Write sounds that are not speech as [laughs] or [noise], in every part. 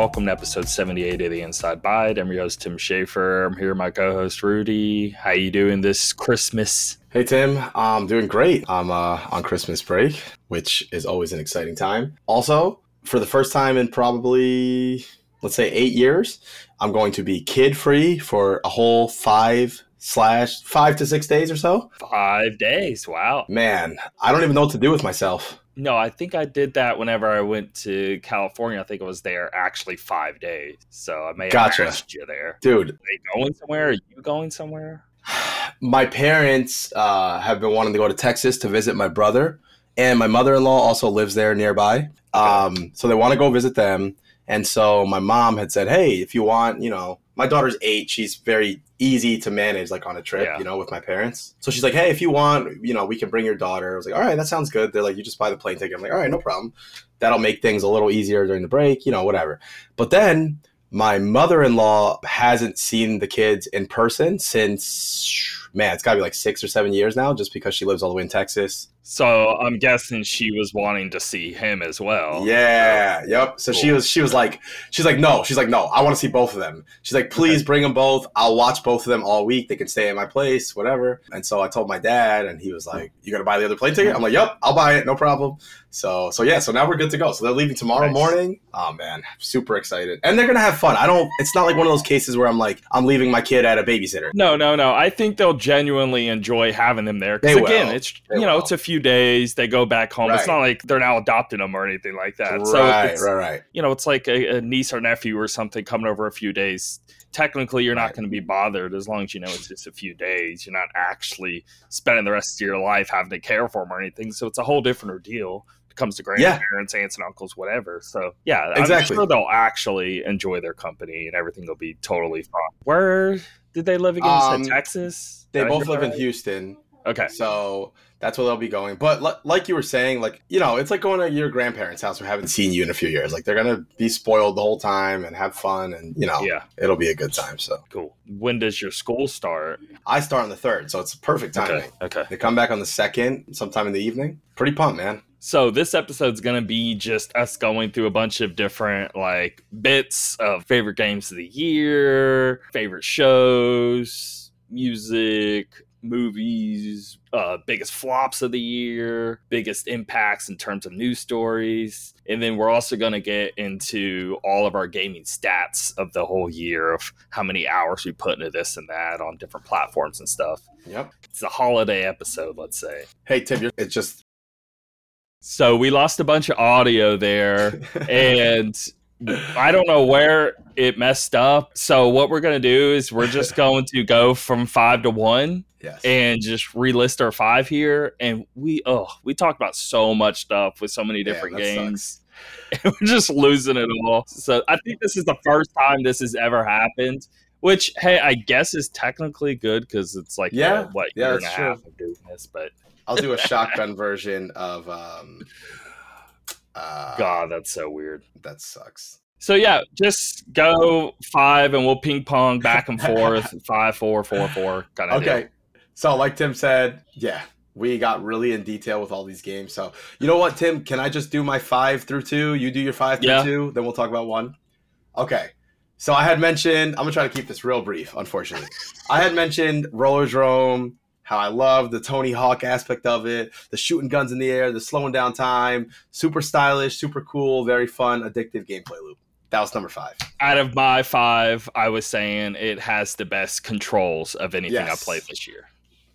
Welcome to episode 78 of the Inside Bite. I'm your host Tim Schaefer. I'm here with my co-host Rudy. How you doing this Christmas? Hey Tim, I'm doing great. I'm uh, on Christmas break, which is always an exciting time. Also, for the first time in probably let's say eight years, I'm going to be kid free for a whole five slash five to six days or so. Five days. Wow. Man, I don't even know what to do with myself. No, I think I did that whenever I went to California. I think I was there actually five days. So I may have Gotcha. asked you there. Dude, Are you going somewhere? Are you going somewhere? [sighs] my parents uh, have been wanting to go to Texas to visit my brother, and my mother in law also lives there nearby. Um, so they want to go visit them. And so my mom had said, Hey, if you want, you know, my daughter's eight. She's very easy to manage, like on a trip, Yeah. you know, with my parents. So she's like, Hey, if you want, you know, we can bring your daughter. I was like, All right, that sounds good. They're like, You just buy the plane ticket. I'm like, All right, no problem. That'll make things a little easier during the break, you know, whatever. But then my mother in law hasn't seen the kids in person since, man, it's got to be like six or seven years now, just because she lives all the way in Texas. So I'm guessing she was wanting to see him as well. Yeah, yep. So she was, she was like, she's like, no, she's like, no, I want to see both of them. She's like, please bring them both. I'll watch both of them all week. They can stay at my place, whatever. And so I told my dad, and he was like, you gonna buy the other plane ticket? I'm like, yep, I'll buy it, no problem. So, so yeah, so now we're good to go. So they're leaving tomorrow Nice. morning. Oh man, super excited, and they're gonna have fun. I don't. It's not like one of those cases where I'm like, I'm leaving my kid at a babysitter. No, no, no. I think they'll genuinely enjoy having them there. Because again, will. it's They you know, will. it's a few days. They go back home. It's not like they're now adopting them or anything like that. so right, it's, right, right. you know, it's like a, a niece or nephew or something coming over a few days. Technically, you're not Right. going to be bothered as long as you know it's just a few days. You're not actually spending the rest of your life having to care for them or anything. So it's a whole different ordeal. Comes to Yeah. grandparents, aunts, and uncles, whatever. So yeah, Exactly. I'm sure they'll actually enjoy their company and everything will be totally fine. Where did they live again? Um, Texas. They both live that in? Houston. Okay. So that's where they'll be going. But li- like you were saying, like, you know, it's like going to your grandparents' house who haven't seen you in a few years. Like, they're going to be spoiled the whole time and have fun and, you know, Yeah. it'll be a good time. So Cool. When does your school start? I start on the third. So it's perfect timing. Okay. Okay. They come back on the second, sometime in the evening. Pretty pumped, man. So this episode's gonna be just us going through a bunch of different like bits of favorite games of the year, favorite shows, music, movies, uh, biggest flops of the year, biggest impacts in terms of news stories, and then we're also gonna get into all of our gaming stats of the whole year of how many hours we put into this and that on different platforms and stuff. Yep. It's a holiday episode, let's say. Hey, Tim, you're, it's just. So we lost a bunch of audio there, [laughs] and I don't know where it messed up. So what we're gonna do is we're just [laughs] going to go from five to one yes. and just relist our five here. And we oh we talked about so much stuff with so many different that games. [laughs] And we're just losing it all. So I think this is the first time this has ever happened. Which hey, I guess is technically good because it's like Yeah, uh, what yeah, year and a half of doing this, but I'll do a [laughs] shotgun version of. um uh, God, that's so weird. That sucks. So yeah, just go five and we'll ping pong back and forth, [laughs] five, four, four, four, kind of. Okay. So, like Tim said, yeah, we got really in detail with all these games. So, you know what, Tim? Can I just do my five through two? You do your five through Yeah. two, then we'll talk about one. Okay. So, I had mentioned, I'm to try to keep this real brief, unfortunately. [laughs] I had mentioned Rollerdrome, how I love the Tony Hawk aspect of it, the shooting guns in the air, the slowing down time, super stylish, super cool, very fun, addictive gameplay loop. That was number five. Out of my five, I was saying it has the best controls of anything I Yes. played this year.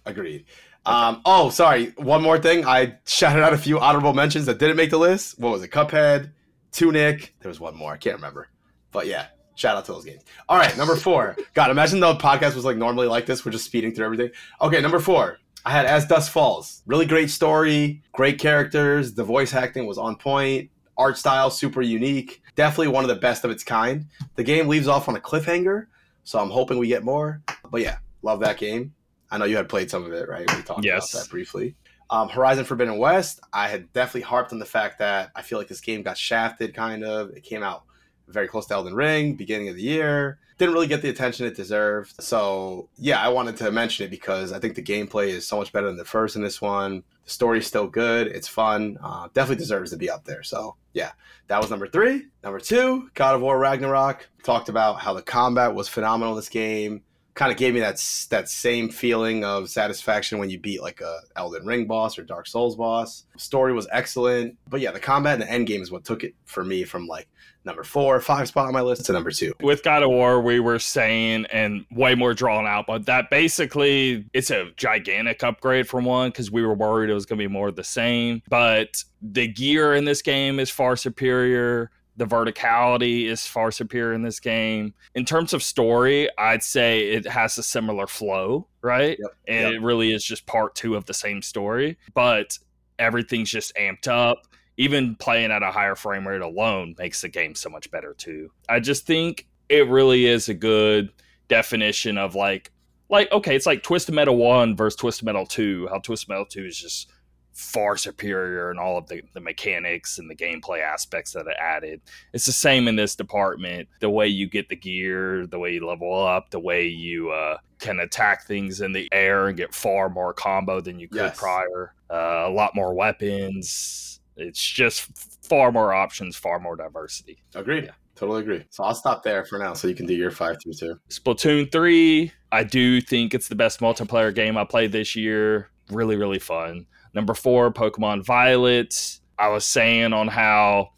Agreed. Um, oh, sorry. One more thing. I shouted out a few honorable mentions that didn't make the list. What was it? Cuphead, Tunic. There was one more. I can't remember. But yeah, shout out to those games. All right, number four. God, imagine the podcast was like normally like this. We're just speeding through everything. Okay, number four. I had As Dusk Falls. Really great story, great characters. The voice acting was on point. Art style super unique. Definitely one of the best of its kind. The game leaves off on a cliffhanger, so I'm hoping we get more. But yeah, love that game. I know you had played some of it, right? We talked Yes. about that briefly. Um, Horizon Forbidden West, I had definitely harped on the fact that I feel like this game got shafted, kind of. It came out very close to Elden Ring, beginning of the year. Didn't really get the attention it deserved. So, yeah, I wanted to mention it because I think the gameplay is so much better than the first in this one. The story's still good. It's fun. Uh, definitely deserves to be up there. So, yeah, that was number three. Number two, God of War Ragnarok. Talked about how the combat was phenomenal in this game kind of gave me that that same feeling of satisfaction when you beat like a Elden Ring boss or Dark Souls boss. Story was excellent, but yeah, the combat and the end game is what took it for me from like number four, five spot on my list to number two. With God of War, we were saying and way more drawn out, but that basically it's a gigantic upgrade from one because we were worried it was going to be more of the same. But the gear in this game is far superior the verticality is far superior in this game. In terms of story, I'd say it has a similar flow, right? Yep. And yep. it really is just part two of the same story, but everything's just amped up. Even playing at a higher frame rate alone makes the game so much better too. I just think it really is a good definition of like like okay, it's like Twisted Metal 1 versus Twisted Metal 2. How Twisted Metal 2 is just far superior in all of the, the mechanics and the gameplay aspects that it added. It's the same in this department. The way you get the gear, the way you level up, the way you uh, can attack things in the air and get far more combo than you could yes. prior. Uh, a lot more weapons. It's just far more options, far more diversity. Agreed. Yeah. Totally agree. So I'll stop there for now so you can do your five through two. Splatoon 3, I do think it's the best multiplayer game I played this year. Really, really fun. Number four, Pokemon Violet. I was saying on how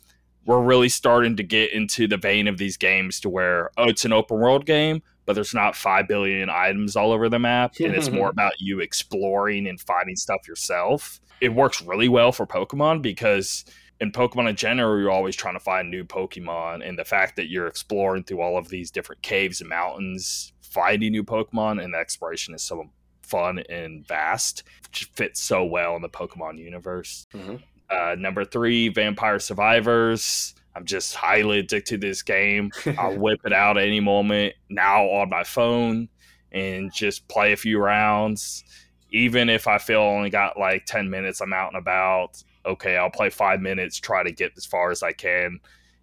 we're really starting to get into the vein of these games to where, oh, it's an open world game, but there's not 5 billion items all over the map. and it's more [laughs] about you exploring and finding stuff yourself. It works really well for Pokemon because in Pokemon in general, you're always trying to find new Pokemon. And the fact that you're exploring through all of these different caves and mountains, finding new Pokemon, and the exploration is so fun and vast, which fits so well in the Pokemon universe. Mm-hmm. Uh, number three, Vampire Survivors. I'm just highly addicted to this game. I'll [laughs] whip it out any moment now on my phone and just play a few rounds. Even if I feel only got like 10 minutes, I'm out and about. Okay, I'll play five minutes, try to get as far as I can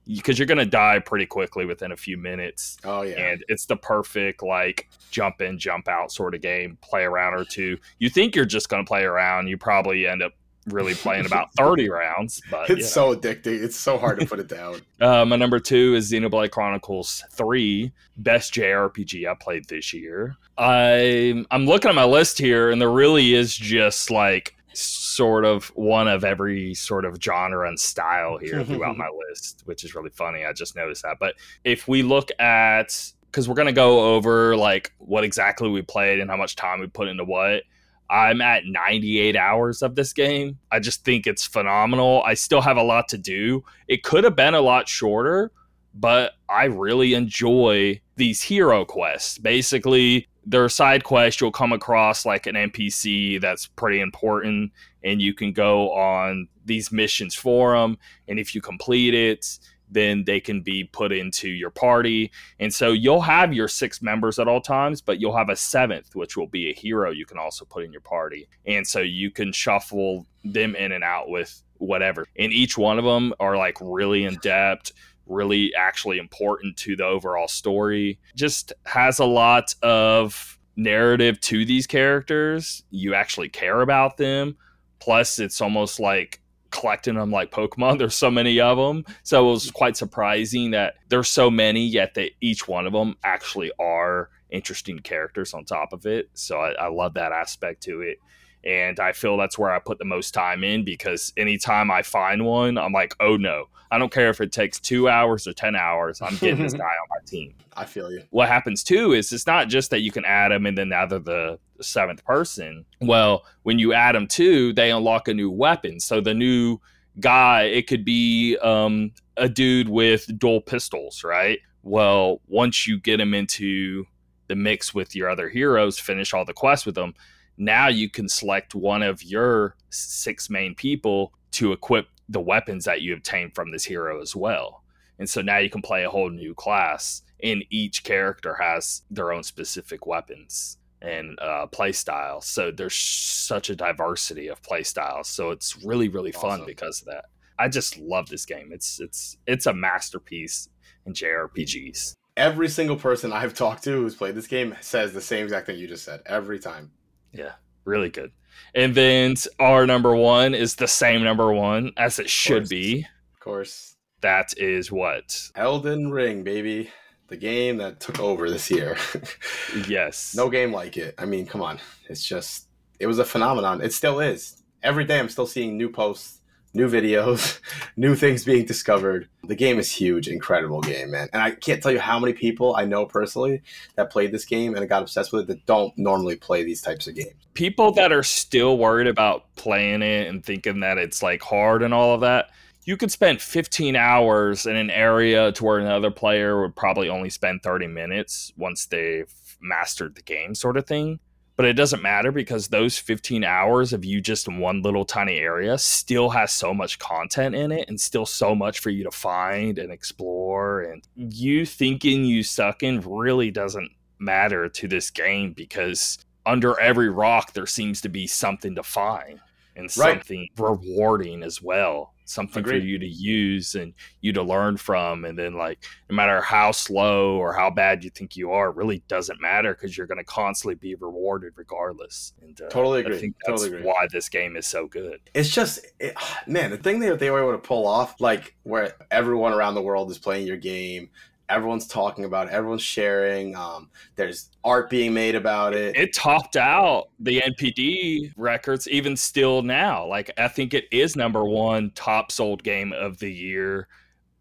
because you're gonna die pretty quickly within a few minutes. Oh yeah, and it's the perfect like jump in, jump out sort of game. Play around or two. You think you're just gonna play around, you probably end up really [laughs] playing about 30 rounds. But it's so addicting. It's so hard to put it down. [laughs] uh, my number two is Xenoblade Chronicles 3, best JRPG I played this year. I I'm looking at my list here, and there really is just like sort of one of every sort of genre and style here [laughs] throughout my list, which is really funny. I just noticed that. But if we look at because we're gonna go over like what exactly we played and how much time we put into what. I'm at 98 hours of this game. I just think it's phenomenal. I still have a lot to do. It could have been a lot shorter, but I really enjoy these hero quests. Basically, their side quest you'll come across like an npc that's pretty important and you can go on these missions for them and if you complete it then they can be put into your party and so you'll have your six members at all times but you'll have a seventh which will be a hero you can also put in your party and so you can shuffle them in and out with whatever and each one of them are like really in depth really actually important to the overall story. Just has a lot of narrative to these characters. You actually care about them. Plus, it's almost like collecting them like Pokemon. [laughs] There's so many of them. So it was quite surprising that there's so many, yet that each one of them actually are interesting characters on top of it. So I, I love that aspect to it and I feel that's where I put the most time in because anytime I find one, I'm like, oh no, I don't care if it takes two hours or 10 hours, I'm getting this [laughs] guy on my team. I feel you. What happens too is it's not just that you can add them and then now they're the seventh person. Well, when you add them too, they unlock a new weapon. So the new guy, it could be um, a dude with dual pistols, right? Well, once you get him into the mix with your other heroes, finish all the quests with them, now you can select one of your six main people to equip the weapons that you obtain from this hero as well. And so now you can play a whole new class, and each character has their own specific weapons and uh, play styles. So there's such a diversity of play styles. So it's really really fun because of that. I just love this game. It's it's it's a masterpiece in JRPGs. Every single person I've talked to who's played this game says the same exact thing you just said every time. Yeah, really good. And then our number one is the same number one as it should be. Of course, That is what? Elden Ring, baby. The game that took over this year. [laughs] Yes. no game like it. I mean, come on. It's just, it was a phenomenon. It still is. Every day I'm still seeing new posts, new videos, [laughs] new things being discovered. The game is huge, incredible game, man. And I can't tell you how many people I know personally that played this game and got obsessed with it that don't normally play these types of games. People that are still worried about playing it and thinking that it's like hard and all of that, you could spend 15 hours in an area to where another player would probably only spend 30 minutes once they've mastered the game, sort of thing. But it doesn't matter because those 15 hours of you just in one little tiny area still has so much content in it and still so much for you to find and explore. And you thinking you suck in really doesn't matter to this game because under every rock there seems to be something to find and Right. something rewarding as well something for you to use and you to learn from and then like no matter how slow or how bad you think you are really doesn't matter because you're going to constantly be rewarded regardless and uh, Totally agree. i think that's Totally agree. why this game is so good It's just, it, [sighs] man, the thing that they were able to pull off, like where everyone around the world is playing your game, everyone's talking about it, everyone's sharing, um, there's art being made about it. it topped out the npd records even still now like i think it is number one top sold game of the year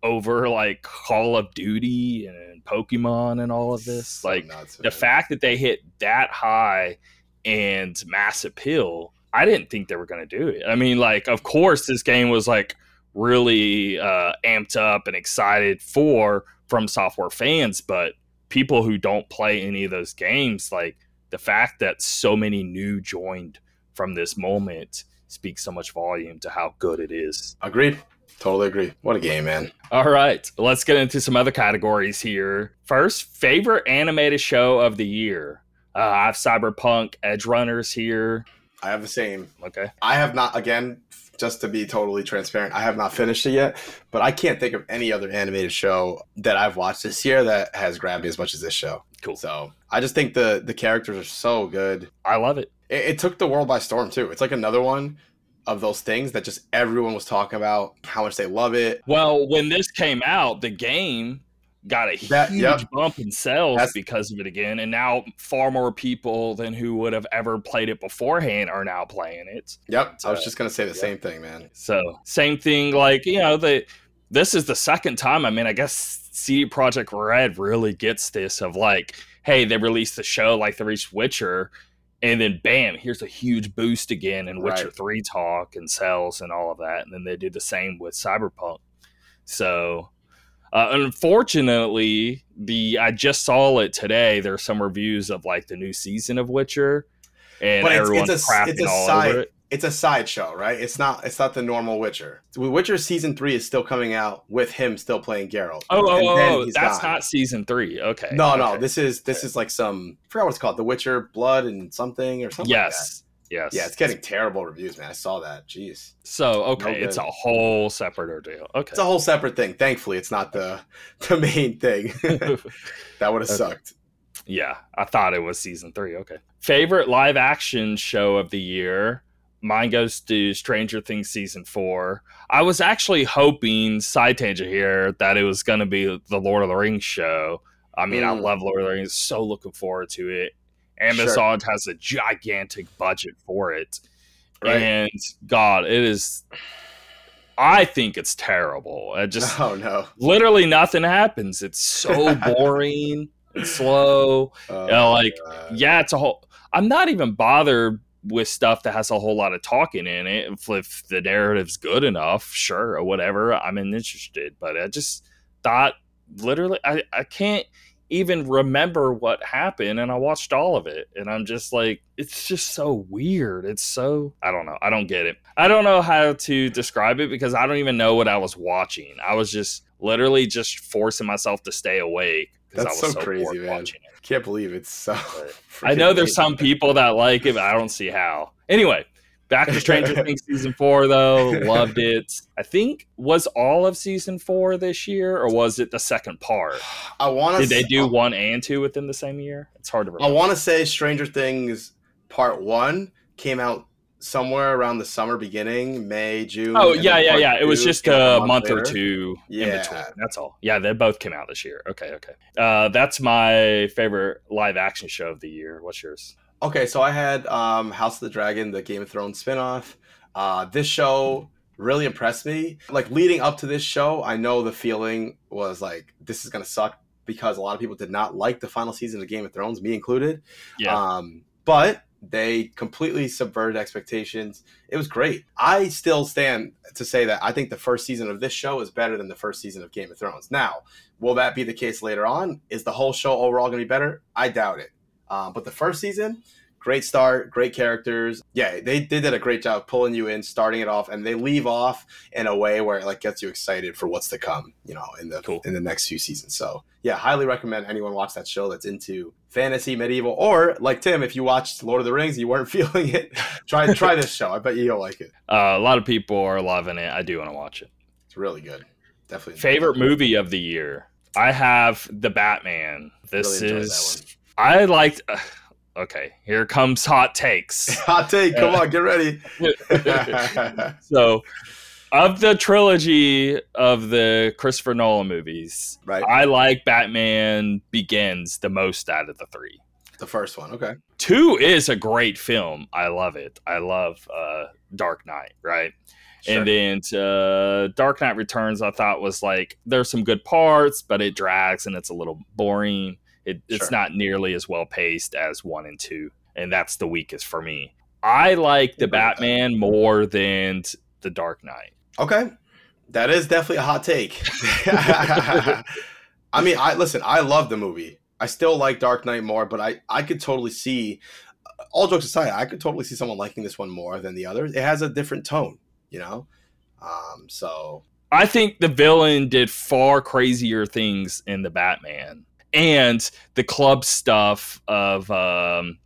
over like call of duty and pokemon and all of this So like nuts, the fact that they hit that high and mass appeal, I didn't think they were going to do it. I mean, like, of course, this game was like really uh, amped up and excited for from software fans, but people who don't play any of those games, like the fact that so many new joined from this moment speaks so much volume to how good it is. Agreed. Totally agree. What a game, man. All right, let's get into some other categories here. First, favorite animated show of the year. Uh, I have Cyberpunk Edgerunners here. I have the same. Okay. I have not, again, just to be totally transparent, I have not finished it yet, but I can't think of any other animated show that I've watched this year that has grabbed me as much as this show. Cool. So I just think the the characters are so good. I love it. It, it took the world by storm too. It's like another one of those things that just everyone was talking about how much they love it. Well, when this came out, the game got a That- huge yep. bump in sales That's- because of it again, and now far more people than who would have ever played it beforehand are now playing it. Yep, I was just gonna say the yeah. same thing, man. So same thing, like you know, the this is the second time. I mean, I guess CD Projekt Red really gets this of like, hey, they released the show like they reached Witcher, and then bam, here's a huge boost again in Witcher Right. Three talk and sales and all of that, and then they do the same with Cyberpunk. So. Uh, unfortunately, the I just saw it today. There's some reviews of like the new season of Witcher, and But it's- it's a- crapping it's a all side- over it. It's a sideshow, right? It's not. It's not the normal Witcher. Witcher season three is still coming out with him still playing Geralt. Oh, oh, And oh, that's gone. not season three. Okay. No, no. This is this is like some. I forgot what it's called. The Witcher Blood and something or something. like yes. Yeah, it's getting terrible reviews, man. I saw that. Jeez, So okay, No it's a whole separate ordeal. Okay. it's a whole separate thing. Thankfully, it's not the [laughs] the main thing. [laughs] that would have Okay. sucked. yeah, I thought it was season three. Okay. Favorite live action show of the year. Mine goes to Stranger Things season four. I was actually hoping, side tangent here, that it was going to be the Lord of the Rings show. I mean, I Mm. love Lord of the Rings. So looking forward to it. Amazon has a gigantic budget for it. Right. And God, it is. I think it's terrible. I just [laughs] oh no. literally nothing happens. It's so [laughs] boring and slow. Oh, know, like, God. Yeah, it's a whole. I'm not even bothered with stuff that has a whole lot of talking in it. If, if the narrative's good enough, sure, or whatever, I'm interested. But I just thought, literally, I, I can't even remember what happened, and I watched all of it, and I'm just like, it's just so weird. It's so I don't know. I don't get it. I don't know how to describe it because I don't even know what I was watching. I was just literally just forcing myself to stay awake because I That's so so, crazy, man. watching it. Can't believe it's so. [laughs] I know there's some people that like it, but I don't see how. Anyway, Back to Stranger Things [laughs] season four though, loved it. I think was all of season four this year, or was it the second part? I want to. Did they do one and two within the same year? It's hard to remember. I want to say Stranger Things Part One came out somewhere around the summer beginning, May, June. Oh yeah, yeah, yeah. It was just a month or two in between. That's all. Yeah, they both came out this year. Okay, okay. Uh, that's my favorite live action show of the year. What's yours? Okay, so I had um, House of the Dragon, the Game of Thrones spinoff. Uh, this show really impressed me. Like leading up to this show, I know the feeling was like this is gonna suck because a lot of people did not like the final season of Game of Thrones, me included. Yeah. Um, but they completely subverted expectations. It was great. I still stand to say that I think the first season of this show is better than the first season of Game of Thrones. Now, will that be the case later on? Is the whole show overall going to be better? I doubt it. Um, but the first season, great start, great characters. Yeah, they, they did a great job pulling you in, starting it off, and they leave off in a way where it like gets you excited for what's to come. You know, in the Cool. in the next few seasons. So yeah, highly recommend anyone watch that show that's into fantasy, medieval, or like Tim, if you watched Lord of the Rings, you weren't [laughs] feeling it. Try try this show. I bet you'll like it. Uh, a lot of people are loving it. I do want to watch it. It's really good. Definitely Favorite movie of the year? I have the Batman. This Really is. I liked. Uh, okay, here comes hot takes. [laughs] Hot take. Come on, get ready. [laughs] so, of the trilogy of the Christopher Nolan movies, right, I like Batman Begins the most out of the three. the first one. Okay. Two is a great film. I love it. I love uh, Dark Knight, right? Sure. And then uh, Dark Knight Returns, I thought was like there's some good parts, but it drags and it's a little boring. It, it's Sure. not nearly as well paced as one and two, and that's the weakest for me. I like the Agree with that. Batman more than the Dark Knight. Okay. That is definitely a hot take. [laughs] I mean, I listen, I love the movie. I still like Dark Knight more, but I I could totally see all jokes aside, I could totally see someone liking this one more than the others. It has a different tone, you know? Um so I think the villain did far crazier things in the Batman, and the club stuff of um,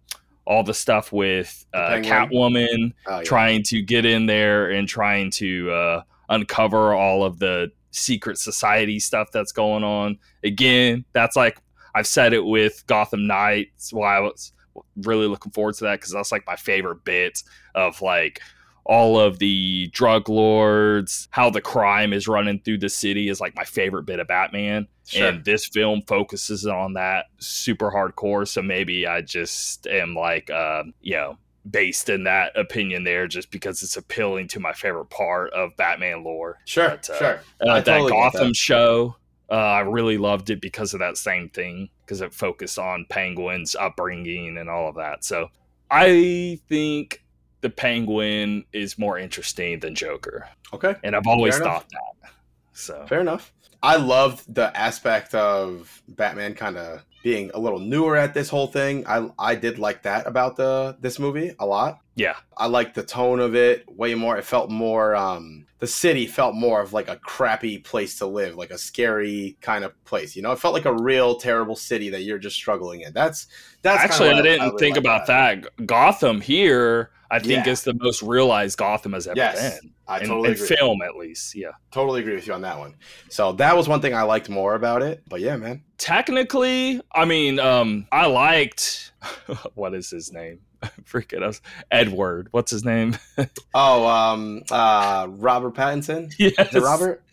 all the stuff with uh, Catwoman oh, yeah. trying to get in there and trying to uh, uncover all of the secret society stuff that's going on. Again, that's like I've said it with Gotham Knights. Why I was really looking forward to that because that's like my favorite bit of like all of the drug lords, how the crime is running through the city is like my favorite bit of Batman. Sure. And this film focuses on that super hardcore. So maybe I just am like, uh, you know, based in that opinion there just because it's appealing to my favorite part of Batman lore. Sure, But, uh, sure. Uh, I that totally Gotham that. show, uh, I really loved it because of that same thing, because it focused on Penguin's upbringing and all of that. So I think the Penguin is more interesting than Joker, Okay. and I've always thought that. So Fair enough. I loved the aspect of Batman kind of being a little newer at this whole thing. I I did like that about the this movie a lot. yeah, I liked the tone of it way more. It felt more um the city felt more of like a crappy place to live, like a scary kind of place. You know, it felt like a real terrible city that you're just struggling in. That's that's actually, I didn't really think liked about that. Gotham here, I think Yeah. is the most realized Gotham has ever Yes, been. I in, totally in agree. film, at least. Yeah. Totally agree with you on that one. So that was one thing I liked more about it. But yeah, man. technically i mean um i liked [laughs] what is his name [laughs] freaking us edward what's his name [laughs] Oh, um, uh, Robert Pattinson. yes Is it Robert?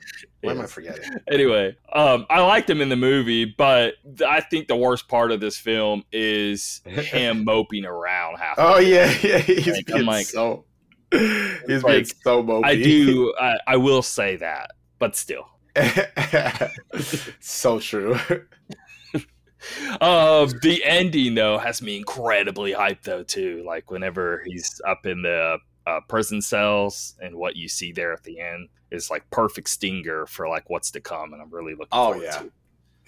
What am I forgetting? anyway um i liked him in the movie but i think the worst part of this film is him [laughs] moping around half Oh yeah, [laughs] yeah. He's Like, being like- so. [laughs] He's like, being so mopey. i do I, I will say that but still so true. uh, the ending though has me incredibly hyped though too like whenever he's up in the uh, prison cells and what you see there at the end is like perfect stinger for like what's to come and i'm really looking Oh, forward yeah. to.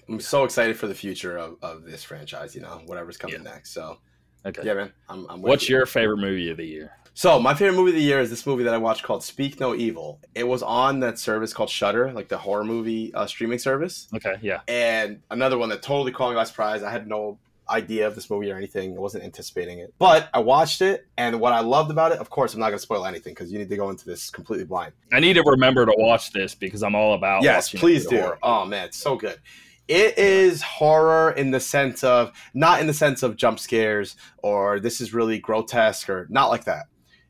I'm so excited for the future of, of this franchise. You know, whatever's coming next. So okay yeah, man. I'm. I'm with what's you. your favorite movie of the year So my favorite movie of the year is this movie that I watched called Speak No Evil. It was on that service called Shudder, like the horror movie uh, streaming service. okay yeah And another one that totally caught me by surprise. I had no idea of this movie or anything. I wasn't anticipating it, but I watched it, and what I loved about it, of course, I'm not going to spoil anything because you need to go into this completely blind. I need to remember to watch this because I'm all about. Yes, please do. Horror. Oh man, it's so good. It is horror in the sense of not in the sense of jump scares or this is really grotesque or not like that.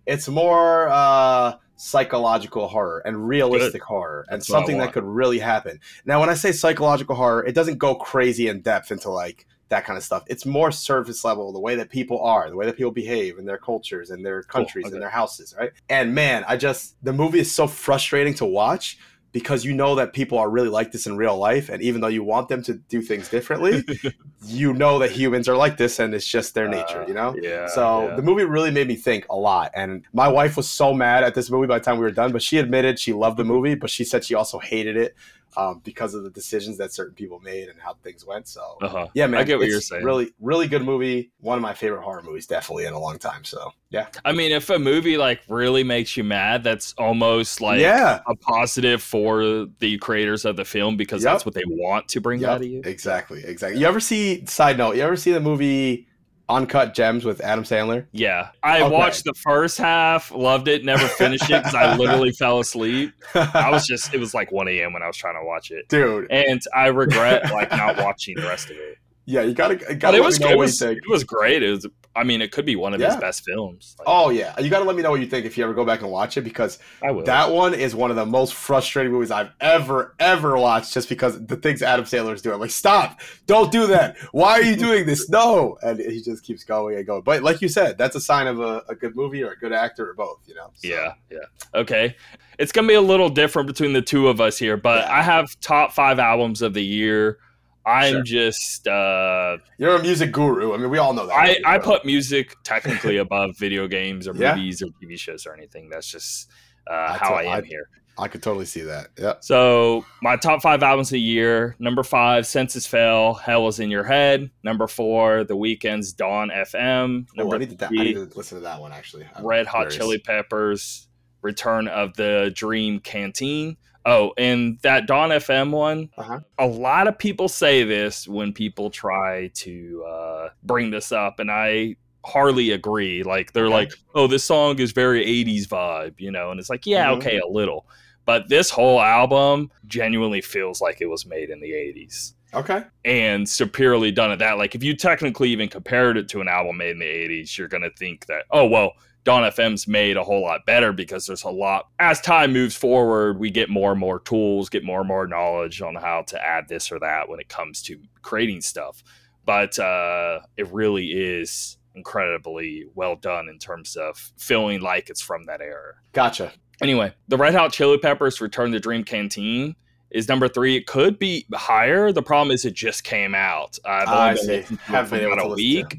It's more uh, psychological horror and realistic Good. horror and That's something that could really happen. Now, when I say psychological horror, it doesn't go crazy in depth into like that kind of stuff. It's more surface level, the way that people are, the way that people behave in their cultures and their countries cool. okay. and their houses, right? And man, I just the movie is so frustrating to watch because you know that people are really like this in real life and even though you want them to do things differently [laughs] you know that humans are like this and it's just their nature you know uh, yeah so yeah. the movie really made me think a lot and my wife was so mad at this movie by the time we were done but she admitted she loved the movie but she said she also hated it um, because of the decisions that certain people made and how things went. So uh-huh. yeah, man, I get what you're saying. Really, really good movie. One of my favorite horror movies, definitely in a long time. So yeah. I mean, if a movie like really makes you mad, that's almost like yeah. a positive for the creators of the film because yep. that's what they want to bring yep. out of you. Exactly, exactly. You ever see? Side note, you ever see the movie? Uncut Gems with Adam Sandler? Yeah. I okay. watched the first half, loved it, never finished it because I literally [laughs] fell asleep. [laughs] I was just, it was like 1 a.m. when I was trying to watch it. Dude. And I regret like not [laughs] watching the rest of it. Yeah, you gotta, gotta it was, it was, it was great. It was I mean, it could be one of yeah. his best films. Like, oh yeah, you got to let me know what you think if you ever go back and watch it because that one is one of the most frustrating movies I've ever ever watched. Just because the things Adam Sandler is doing, I'm like, stop, don't do that. Why are you doing this? No, and he just keeps going and going. But like you said, that's a sign of a, a good movie or a good actor or both. You know? So. Yeah, yeah. Okay, it's gonna be a little different between the two of us here, but yeah. I have top five albums of the year. I'm sure. just uh You're a music guru. I mean, we all know that. I, I put music technically [laughs] above video games or yeah. movies or TV shows or anything. That's just uh, how I am I, here. I could totally see that. Yeah. So my top five albums of the year: number five, Senses Fail, Hell is in Your Head. Number four, The Weeknd's Dawn FM. Number oh, I, need to, three, I need to listen to that one actually. I'm Red Hot curious. Chili Peppers, Return of the Dream Canteen. Oh, and that Dawn FM one, uh-huh. a lot of people say this when people try to uh, bring this up, and I hardly agree. Like, they're okay. like, oh, this song is very 80s vibe, you know? And it's like, yeah, mm-hmm. okay, a little. But this whole album genuinely feels like it was made in the 80s. Okay. And superiorly done at that. Like, if you technically even compared it to an album made in the 80s, you're going to think that, oh, well, Dawn FM's made a whole lot better because there's a lot as time moves forward, we get more and more tools, get more and more knowledge on how to add this or that when it comes to creating stuff. But uh, it really is incredibly well done in terms of feeling like it's from that era. Gotcha. Anyway, the Red Hot Chili Peppers Return to Dream Canteen is number three. It could be higher. The problem is it just came out. I've only been listening to it for about a week,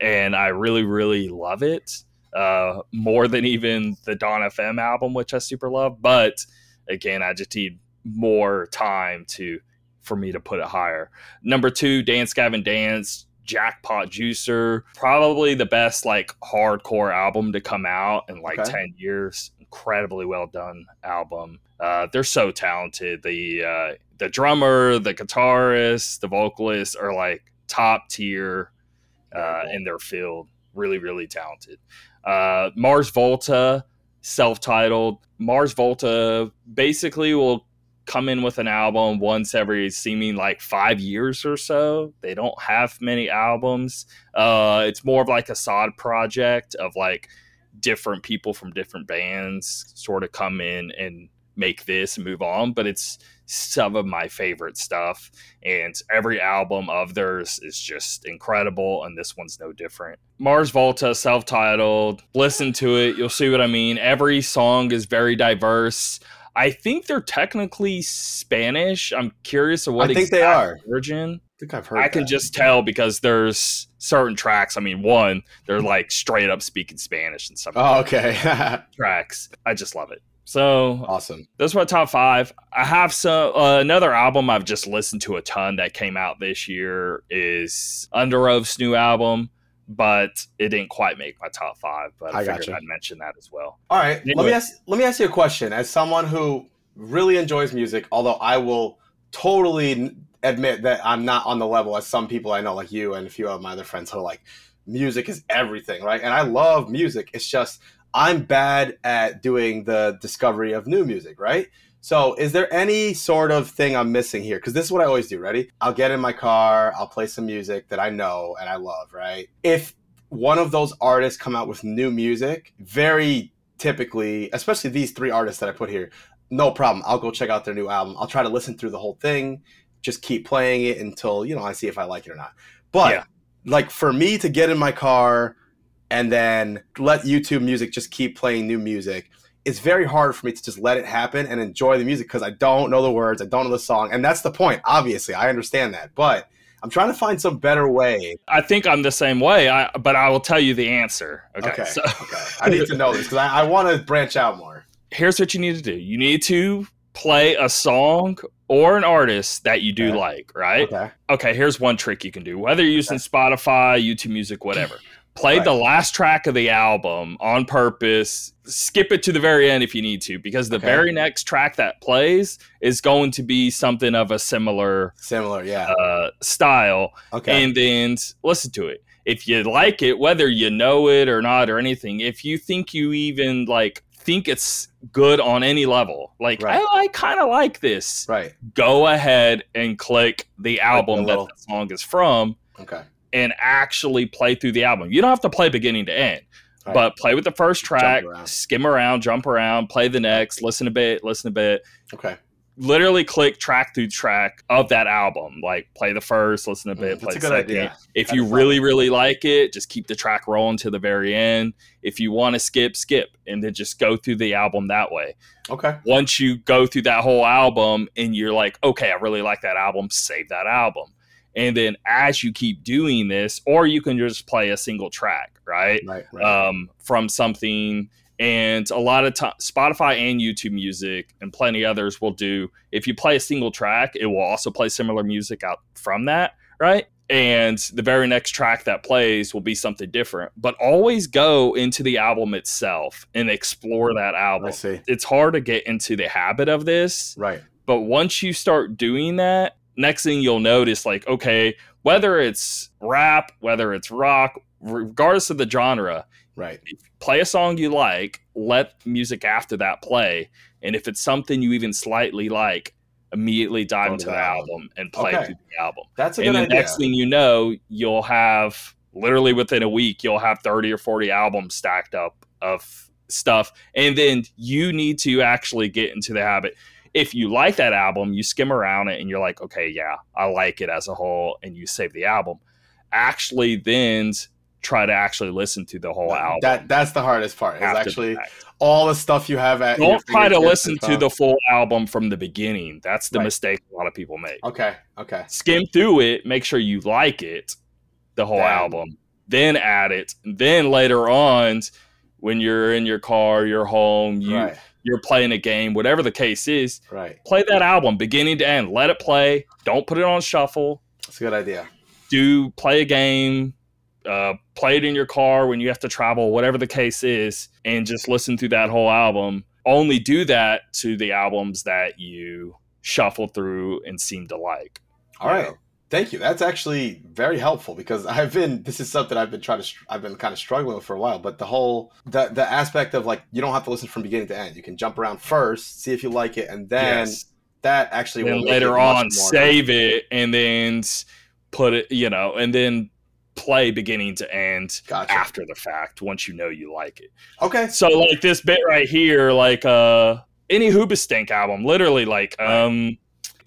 and I really, really love it uh, more than even the Dawn FM album, which I super love. But again, I just need more time to for me to put it higher. Number two, Dance Gavin Dance, Jackpot Juicer, probably the best like hardcore album to come out in like okay. ten years. Incredibly well done album. Uh, they're so talented. The uh, the drummer, the guitarist, the vocalist are like top tier uh, in their field. Really, really talented. Uh, Mars Volta, self titled. Mars Volta basically will come in with an album once every seeming like five years or so. They don't have many albums. Uh, it's more of like a side project of like different people from different bands sort of come in and make this move on. But it's some of my favorite stuff. And every album of theirs is just incredible, and this one's no different. Mars Volta, self titled, listen to it, you'll see what I mean. Every song is very diverse. I think they're technically Spanish. I'm curious of what I think they are. Origin. I think I've heard. I can just tell because there's certain tracks. I mean, one they're like straight up speaking Spanish and stuff. Oh, okay. [laughs] tracks. I just love it. So awesome. Those were my top five. I have some uh, another album I've just listened to a ton that came out this year is Under Underoath's new album, but it didn't quite make my top five. But I, I figured I'd mention that as well. All right, anyway. let me ask let me ask you a question. As someone who really enjoys music, although I will totally admit that I'm not on the level as some people I know, like you and a few of my other friends, who are like, music is everything, right? And I love music. It's just I'm bad at doing the discovery of new music, right? So, is there any sort of thing I'm missing here? Because this is what I always do. Ready? I'll get in my car, I'll play some music that I know and I love, right? If one of those artists come out with new music, very typically, especially these three artists that I put here, no problem. I'll go check out their new album. I'll try to listen through the whole thing, just keep playing it until, you know, I see if I like it or not. But Yeah. like for me to get in my car and then let YouTube music just keep playing new music, it's very hard for me to just let it happen and enjoy the music because I don't know the words, I don't know the song. And that's the point. Obviously, I understand that. But I'm trying to find some better way. I think I'm the same way, I, but I will tell you the answer. Okay. Okay. So Okay. I need to know this because I, I want to branch out more. here's what you need to do you need to play a song or an artist that you do Okay. like, right? Okay. Okay, here's one trick you can do. Whether you're using Spotify, YouTube Music, whatever. Play Right. the last track of the album on purpose. Skip it to the very end if you need to, because the Okay. very next track that plays is going to be something of a similar Similar. Yeah. uh, style. Okay. And then listen to it. If you like it, whether you know it or not or anything, if you think you even like think it's good on any level, like Right. I, I kind of like this, right. go ahead and click the album that little- the song is from Okay. And actually play through the album. You don't have to play beginning to end, Right. but play with the first track, around. skim around, jump around, play the next, listen a bit, listen a bit. Okay. Literally click track through track of that album. Like play the first, listen a bit, Mm, play that's a the good second. idea. If you fun. really, really like it, just keep the track rolling to the very end. If you want to skip, skip, and then just go through the album that way. Okay. Once you go through that whole album and you're like, okay, I really like that album, save that album. And then as you keep doing this, or you can just play a single track, right? Right. Right. Um, from something. And a lot of time, Spotify and YouTube Music and plenty others will do. If you play a single track, it will also play similar music out from that, right? And the very next track that plays will be something different. But always go into the album itself and explore that album I see. it's hard to get into the habit of this Right. but once you start doing that next thing you'll notice like okay whether it's rap whether it's rock regardless of the genre Right. play a song you like let music after that play and if it's something you even slightly like immediately dive into the album and play Okay. through the album That's a and good the idea. next thing you know you'll have literally within a week you'll have 30 or 40 albums stacked up of stuff and then you need to actually get into the habit if you like that album you skim around it and you're like okay yeah i like it as a whole and you save the album actually then try to actually listen to the whole album That that's the hardest part. Is actually all the stuff you have at. don't try to listen to the full album from the beginning that's the Right. mistake a lot of people make Okay. Okay. skim through it, make sure you like it, the whole Then- album, then add it. Then later on, when you're in your car, you're home, you right. You're playing a game, whatever the case is, Right. play that album beginning to end. Let it play. Don't put it on shuffle. That's a good idea. Do play a game. Uh, play it in your car when you have to travel, whatever the case is, and just listen through that whole album. Only do that to the albums that you shuffle through and seem to like. All right. Thank you. That's actually very helpful because I've been. This is something I've been trying to. I've been kind of struggling with for a while. But the whole the the aspect of like you don't have to listen from beginning to end. You can jump around first, see if you like it, and then Yes. that actually will then later on save it and then put it you know and then play beginning to end Gotcha. after the fact once you know you like it Okay. so like this bit right here like uh any Hoobastank album literally like Right.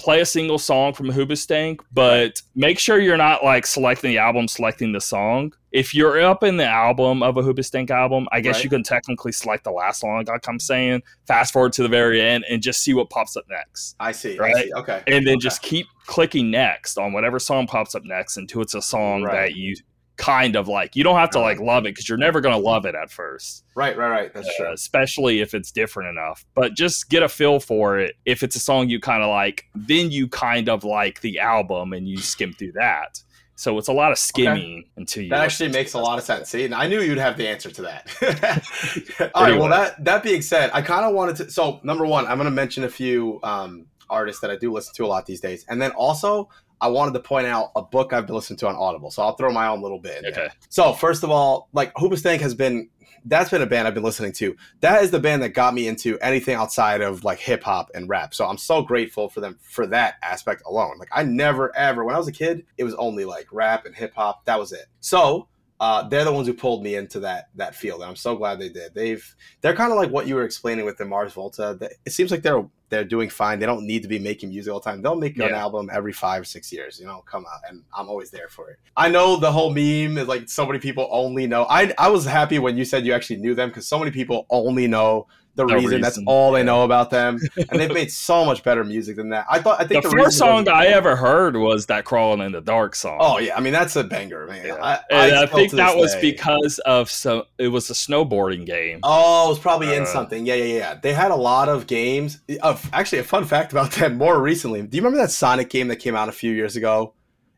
Play a single song from Hoobastank but make sure you're not like selecting the album selecting the song if you're up in the album of a Hoobastank album I guess Right. you can technically select the last song like I'm saying fast forward to the very end and just see what pops up next I see. I Right. see. Okay. and then Okay. just keep clicking next on whatever song pops up next until it's a song Right. that you kind of like. You don't have to like love it because you're never going to love it at first, Right. Right. Right. That's uh, true. especially if it's different enough. But just get a feel for it. If it's a song you kind of like, then you kind of like the album and you skim through that. So it's a lot of skimming until you. That actually makes a lot of sense. See, and I knew you'd have the answer to that. [laughs] All right. Well. that that being said, I kind of wanted to. So, number one, I'm going to mention a few um, artists that I do listen to a lot these days, and then also I wanted to point out a book I've been listening to on Audible. So I'll throw my own little bit. In there. Okay. So first of all, like Hoobastank has been that's been a band I've been listening to. That is the band that got me into anything outside of like hip hop and rap. So I'm so grateful for them for that aspect alone. Like I never ever when I was a kid, it was only like rap and hip hop. That was it. So uh, they're the ones who pulled me into that that field, and I'm so glad they did. They've they're kind of like what you were explaining with the Mars Volta. It seems like they're they're doing fine. They don't need to be making music all the time. They'll make an album every five or six years. You know, come out, and I'm always there for it. I know the whole meme is like so many people only know. I I was happy when you said you actually knew them because so many people only know the The reason. That's Reason, all they know about them, [laughs] and they've made so much better music than that. I thought. I think the, first song that I ever heard was that "Crawling in the Dark" song. Oh yeah, I mean that's a banger, man. Yeah. I, and I, still think that was day- because of so it was a snowboarding game. Oh, it was probably in Uh, something. Yeah, yeah, yeah. They had a lot of games. Of actually, a fun fact about [laughs] them more recently. Do you remember that Sonic game that came out a few years ago?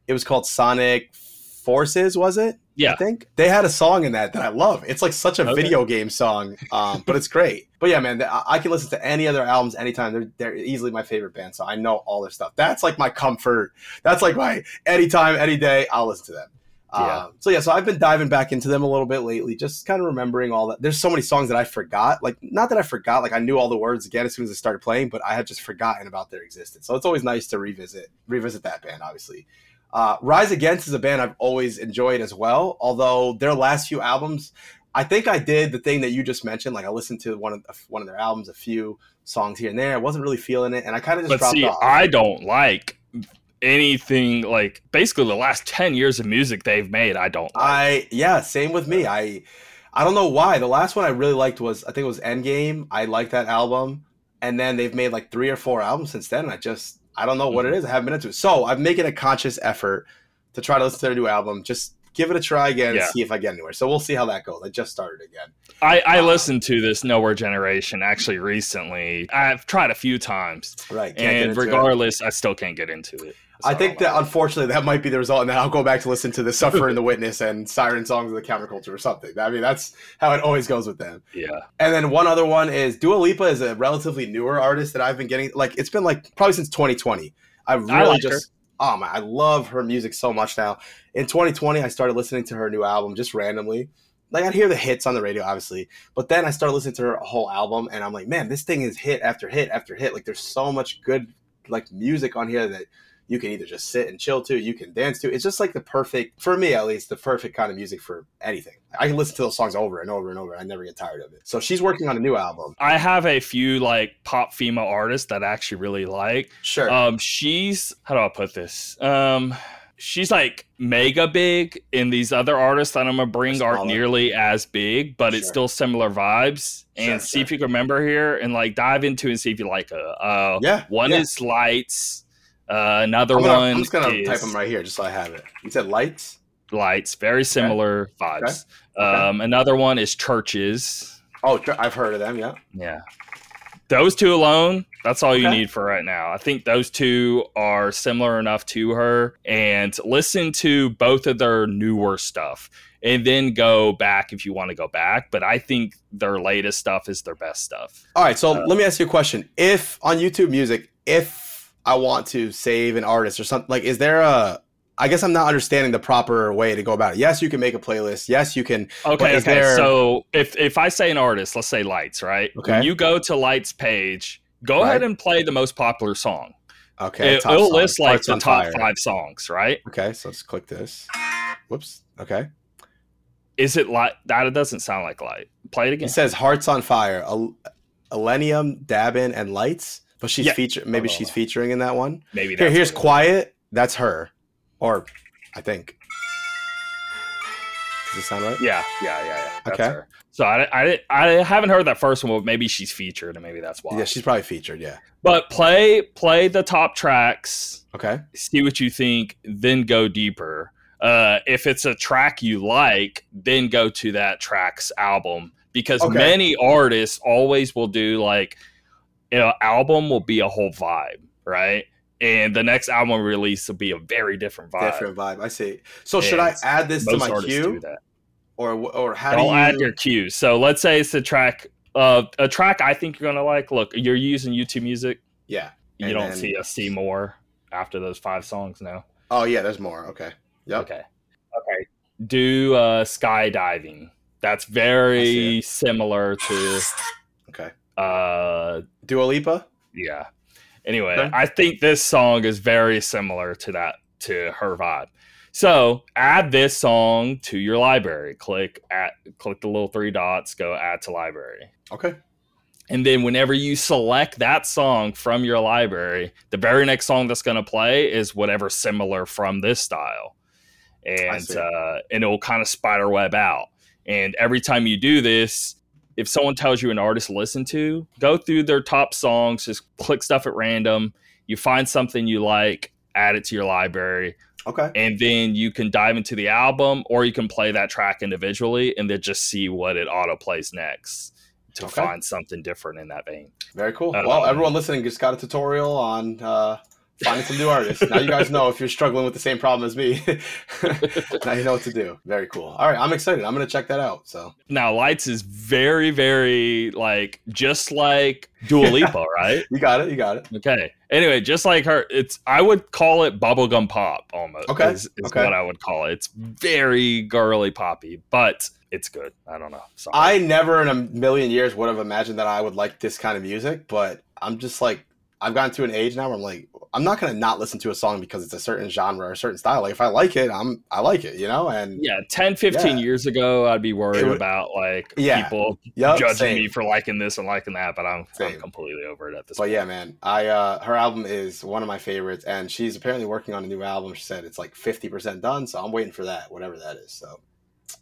It was called Sonic Forces. Was it? Yeah. I think they had a song in that that I love. It's like such a Okay. video game song, um, but it's great. But yeah, man, I, I can listen to any other albums anytime. They're they're easily my favorite band, so I know all their stuff. That's like my comfort. That's like my anytime, any day. I'll listen to them. Yeah. Um, so yeah, so I've been diving back into them a little bit lately, just kind of remembering all that. There's so many songs that I forgot. Like not that I forgot, like I knew all the words again as soon as I started playing, but I had just forgotten about their existence. So it's always nice to revisit revisit that band, obviously. Uh, Rise Against is a band I've always enjoyed as well. Although their last few albums, I think I did the thing that you just mentioned. Like I listened to one of one of their albums, a few songs here and there. I wasn't really feeling it, and I kind of just but dropped see, off. I don't like anything like basically the last ten years of music they've made. I don't. Like. I yeah, same with me. I I don't know why. The last one I really liked was I think it was Endgame. I liked that album, and then they've made like three or four albums since then. And I just I don't know what it Mm-hmm. I haven't been into it. So I'm making a conscious effort to try to listen to their new album. Just give it a try again Yeah. and see if I get anywhere. So we'll see how that goes. I just started again. I, I Um, listened to this Nowhere Generation actually recently. I've tried a few times, Right. and into it. regardless, I still can't get into it. I think that uh, unfortunately that might be the result, and then I'll go back to listen to the [laughs] Suffer and the Witness and Siren Songs of the Counterculture or something. I mean, that's how it always goes with them. yeah, And then one other one is Dua Lipa is a relatively newer artist that I've been getting like it's been like probably since 2020. I've really I like just oh my I love her music so much now. In 2020 I started listening to her new album just randomly. Like I'd hear the hits on the radio obviously, but then I started listening to her whole album and I'm like, man, this thing is hit after hit after hit. Like there's so much good like music on here that you can either just sit and chill to, you can dance to. It's just like the perfect, for me at least, the perfect kind of music for anything. I can listen to those songs over and over and over. And I never get tired of it. So she's working on a new album. I have a few like pop female artists that I actually really like. Sure. Um, she's how do I put this? Um, she's like mega big, and these other artists that I'm gonna bring Are aren't nearly as big, but it's still similar vibes. And Sure, see if you can remember here and like dive into and see if you like it. Uh, yeah. one yeah. is lights. Uh, another I'm, gonna, one I'm just gonna is type them right here just so I have it. You said lights. lights. Very similar vibes. Okay. Um, another one is CHVRCHES. Oh, I've heard of them. Yeah. Yeah. Those two alone, that's all you need for right now. I think those two are similar enough to her. And listen to both of their newer stuff and then go back if you want to go back. But I think their latest stuff is their best stuff. All right. So Uh, let me ask you a question. If on YouTube Music, if I want to save an artist or something, like, is there a I guess I'm not understanding the proper way to go about it. Yes, you can make a playlist. Yes, you can. Okay, okay. there- So if if I say an artist, let's say Lights, right? Okay. When you go to Lights page, go Right. ahead and play the most popular song. Okay. it, will list like Hearts the top Fire. five songs, right? Okay, so let's click this. Whoops. Okay. Is it light? That doesn't sound like light. Play it again. It says Hearts on Fire, Al- Illenium, Dabin, and Lights. But she's Yeah. feature maybe she's featuring in that one. Maybe Here, here's. Quiet. That's her. Or I think. Does it sound right? Yeah, yeah, yeah, yeah. That's Okay. her. So I, I, I haven't heard that first one, but maybe she's featured, and maybe that's why. Yeah, she's probably featured, yeah. But play play the top tracks, Okay. see what you think, then go deeper. Uh, if it's a track you like, then go to that track's album because Okay. many artists always will do like, you know, album will be a whole vibe, right? And the next album release will be a very different vibe. Different vibe. I see. So should I add this to my artists queue? Or or how Don't do you add your cues. So let's say it's a track, uh, a track I think you're gonna like. Look, you're using YouTube Music. Yeah. You And don't then- see us see more after those five songs now. Oh yeah, there's more. Okay. Yep. Okay. Okay. Do uh, skydiving. That's very similar to Okay. Uh Dua Lipa. yeah. Anyway, Okay. I think this song is very similar to that to her vibe. So add this song to your library. Click at click the little three dots, go add to library. Okay. And then whenever you select that song from your library, the very next song that's going to play is whatever similar from this style. And uh, and it'll kind of spider web out. And every time you do this, if someone tells you an artist to listen to, go through their top songs, just click stuff at random. You find something you like, add it to your library, Okay. and then you can dive into the album or you can play that track individually and then just see what it auto plays next to Okay. find something different in that vein. Very cool. Well, everyone listening just got a tutorial on uh, finding some new artists. Now you guys know if you're struggling with the same problem as me. [laughs] now you know what to do. Very cool. All right, I'm excited. I'm gonna check that out. So Now, Lights is very, very like just like Dua [laughs] Lipa, right? you got it. You got it. Okay. Anyway, just like her, it's I would call it bubblegum pop almost. Okay, Is, is okay. what I would call it. It's very girly poppy, but it's good. I don't know. Sorry. I never in a million years would have imagined that I would like this kind of music, but I'm just like I've gotten to an age now where I'm like I'm not gonna not listen to a song because it's a certain genre or a certain style. Like if I like it, I'm I like it, you know. And yeah, 10, 15 Yeah. years ago, I'd be worried would- about like Yeah. people Yup, judging same. me for liking this and liking that, but I'm, I'm completely over it at this But point. yeah, man, I uh, her album is one of my favorites, and she's apparently working on a new album. She said it's like fifty percent done, so I'm waiting for that, whatever that is. So,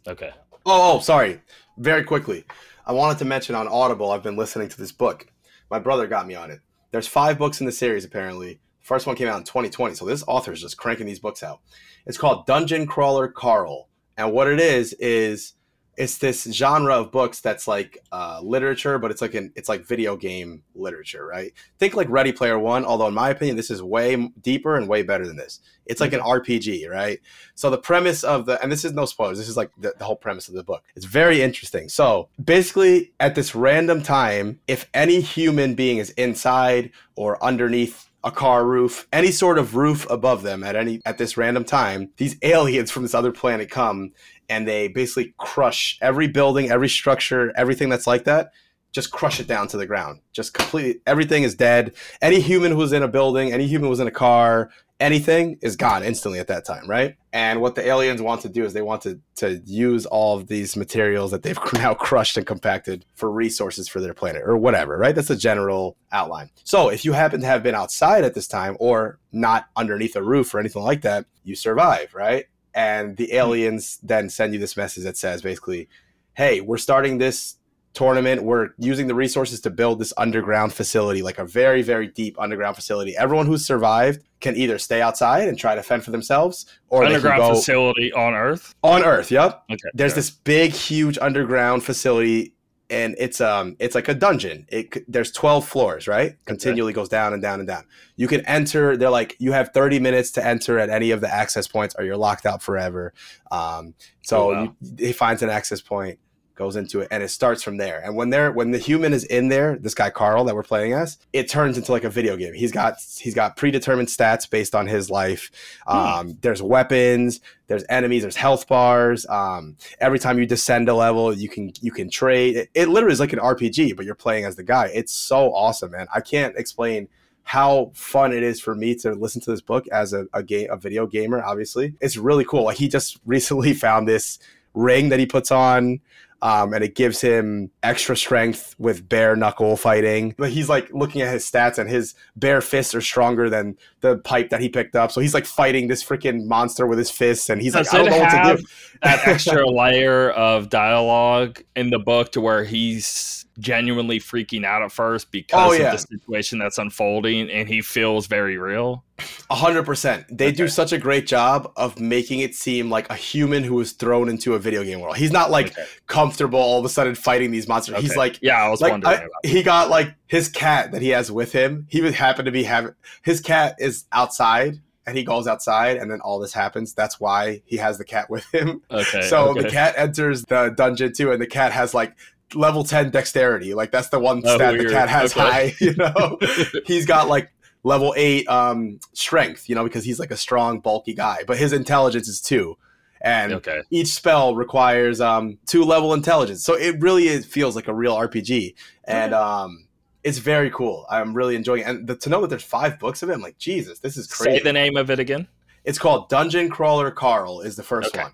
Okay. oh, oh, sorry, very quickly, I wanted to mention on Audible, I've been listening to this book. My brother got me on it. There's five books in the series apparently. First one came out in 2020, so this author is just cranking these books out. It's called Dungeon Crawler Carl, and what it is is it's this genre of books that's like uh, literature, but it's like an it's like video game literature, right? Think like Ready Player One, although in my opinion, this is way deeper and way better than this. It's like an RPG, right? So the premise of the and this is no spoilers. This is like the, the whole premise of the book. It's very interesting. So basically, at this random time, if any human being is inside or underneath a car roof, any sort of roof above them at any at this random time, these aliens from this other planet come and they basically crush every building, every structure, everything that's like that. Just crush it down to the ground. Just completely everything is dead. Any human who was in a building, any human who was in a car, anything is gone instantly at that time, right? And what the aliens want to do is they want to to use all of these materials that they've [laughs] now crushed and compacted for resources for their planet or whatever, right? That's a general outline. So if you happen to have been outside at this time or not underneath a roof or anything like that, you survive, right? And the hmm. aliens then send you this message that says basically, "Hey, we're starting this tournament. We're using the resources to build this underground facility, like a very, very deep underground facility. Everyone who's survived can either stay outside and try to fend for themselves, or Underground they can go facility on Earth. on Earth. Yep. Okay. There's this big, huge underground facility, and it's um, it's like a dungeon. It there's 12 floors, right? Continually goes down and down and down. You can enter. They're like you have 30 minutes to enter at any of the access points, or you're locked out forever. Um, so Oh, wow. you, he finds an access point, goes into it, and it starts from there. And when they're when the human is in there, this guy Carl that we're playing as, it turns into like a video game. He's got he's got predetermined stats based on his life. Um, There's weapons, there's enemies, there's health bars. Um, every time you descend a level, you can you can trade. It, it literally is like an RPG, but you're playing as the guy. It's so awesome, man. I can't explain how fun it is for me to listen to this book as a, a game a video gamer obviously it's really cool like he just [laughs] recently found this ring that he puts on um, and it gives him extra strength with bare knuckle fighting. But he's like looking at his stats, and his bare fists are stronger than the pipe that he picked up. So he's like fighting this freaking monster with his fists, and he's Does like, I don't know what to do. that extra layer of dialogue in the book to where he's genuinely freaking out at first because Oh, yeah. of the situation that's unfolding and he feels very real. A hundred percent. They do such a great job of making it seem like a human who was thrown into a video game world. He's not like Okay. comfortable all of a sudden fighting these monsters. He's like yeah, I was like wondering I- about he got like his cat that he has with him. He would happen to be having his cat is outside and he goes outside and then all this happens. That's why he has the cat with him. Okay. so okay. the cat enters the dungeon too, and the cat has like level 10 dexterity. Like that's the one Oh, stat the cat has Okay. high, [laughs] you know. [laughs] He's got like level eight um, strength, you know, because he's like a strong, bulky guy. But his intelligence is two, and Okay. each spell requires um, two level intelligence. So it really is, feels like a real RPG, and um, it's very cool. I'm really enjoying it. And the, to know that there's five books of it, I'm like, Jesus, this is Say crazy. the name of it again. It's called Dungeon Crawler Carl is the first Okay. one.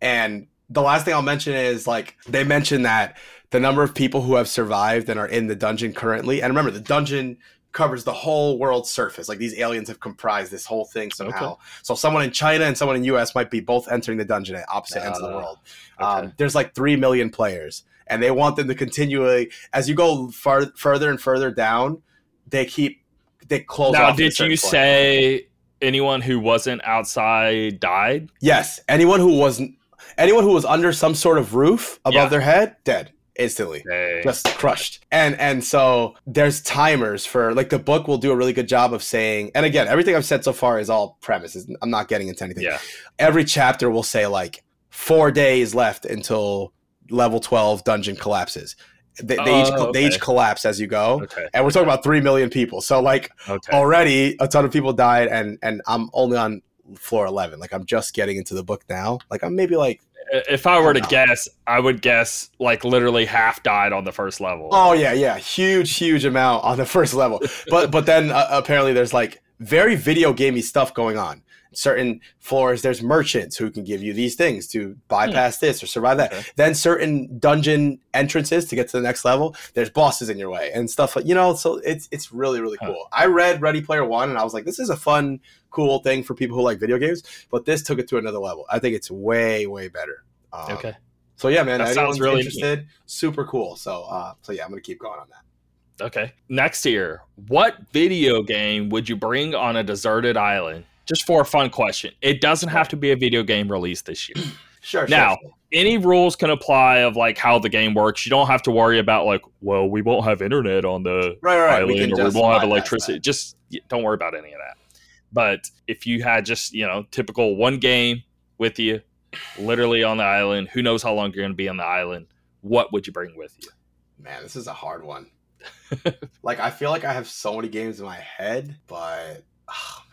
And the last thing I'll mention is like they mentioned that the number of people who have survived and are in the dungeon currently, and remember the dungeon covers the whole world's surface. Like these aliens have comprised this whole thing somehow. So someone in China and someone in US might be both entering the dungeon at opposite ends of the Ah, world. Okay. Um, there's like three million players, and they want them to continually, as you go far, further and further down, they keep they close. now, did you point. say anyone who wasn't outside died? Yes, anyone who wasn't anyone who was under some sort of roof above Yeah. their head, dead instantly. Hey. Just crushed. And and so there's timers for like the book will do a really good job of saying and again, everything I've said so far is all premises. I'm not getting into anything. yeah. Every chapter will say like 4 days left until level 12 dungeon collapses. They, they each Oh, they each collapse as you go. Okay. And we're talking about 3 million people. So like Okay. already a ton of people died and and I'm only on floor 11 like i'm just getting into the book now like i'm maybe like If I were to guess, I would guess like literally half died on the first level. oh yeah yeah. Huge huge amount on the [laughs] first level. But but then uh, apparently there's like very video gamey stuff going on certain floors there's merchants who can give you these things to bypass this or survive that Hmm. Okay. then certain dungeon entrances to get to the next level there's bosses in your way and stuff like you know so it's it's really really Huh. cool i read ready player one and i was like this is a fun cool thing for people who like video games but this took it to another level i think it's way way better um, Okay. so yeah man That sounds really interested super cool so uh so yeah i'm gonna keep going on that Okay. Next here, what video game would you bring on a deserted island? Just for a fun question. It doesn't have to be a video game release this year. [clears throat] sure Now, sure. Any rules can apply of like how the game works. You don't have to worry about like, well, we won't have internet on the right right, island we or we won't have electricity. that. Just don't worry about any of that. But if you had just, you know, typical one game with you, literally on the island, who knows how long you're going to be on the island, what would you bring with you? man this is a hard one [laughs] like i feel like i have so many games in my head but oh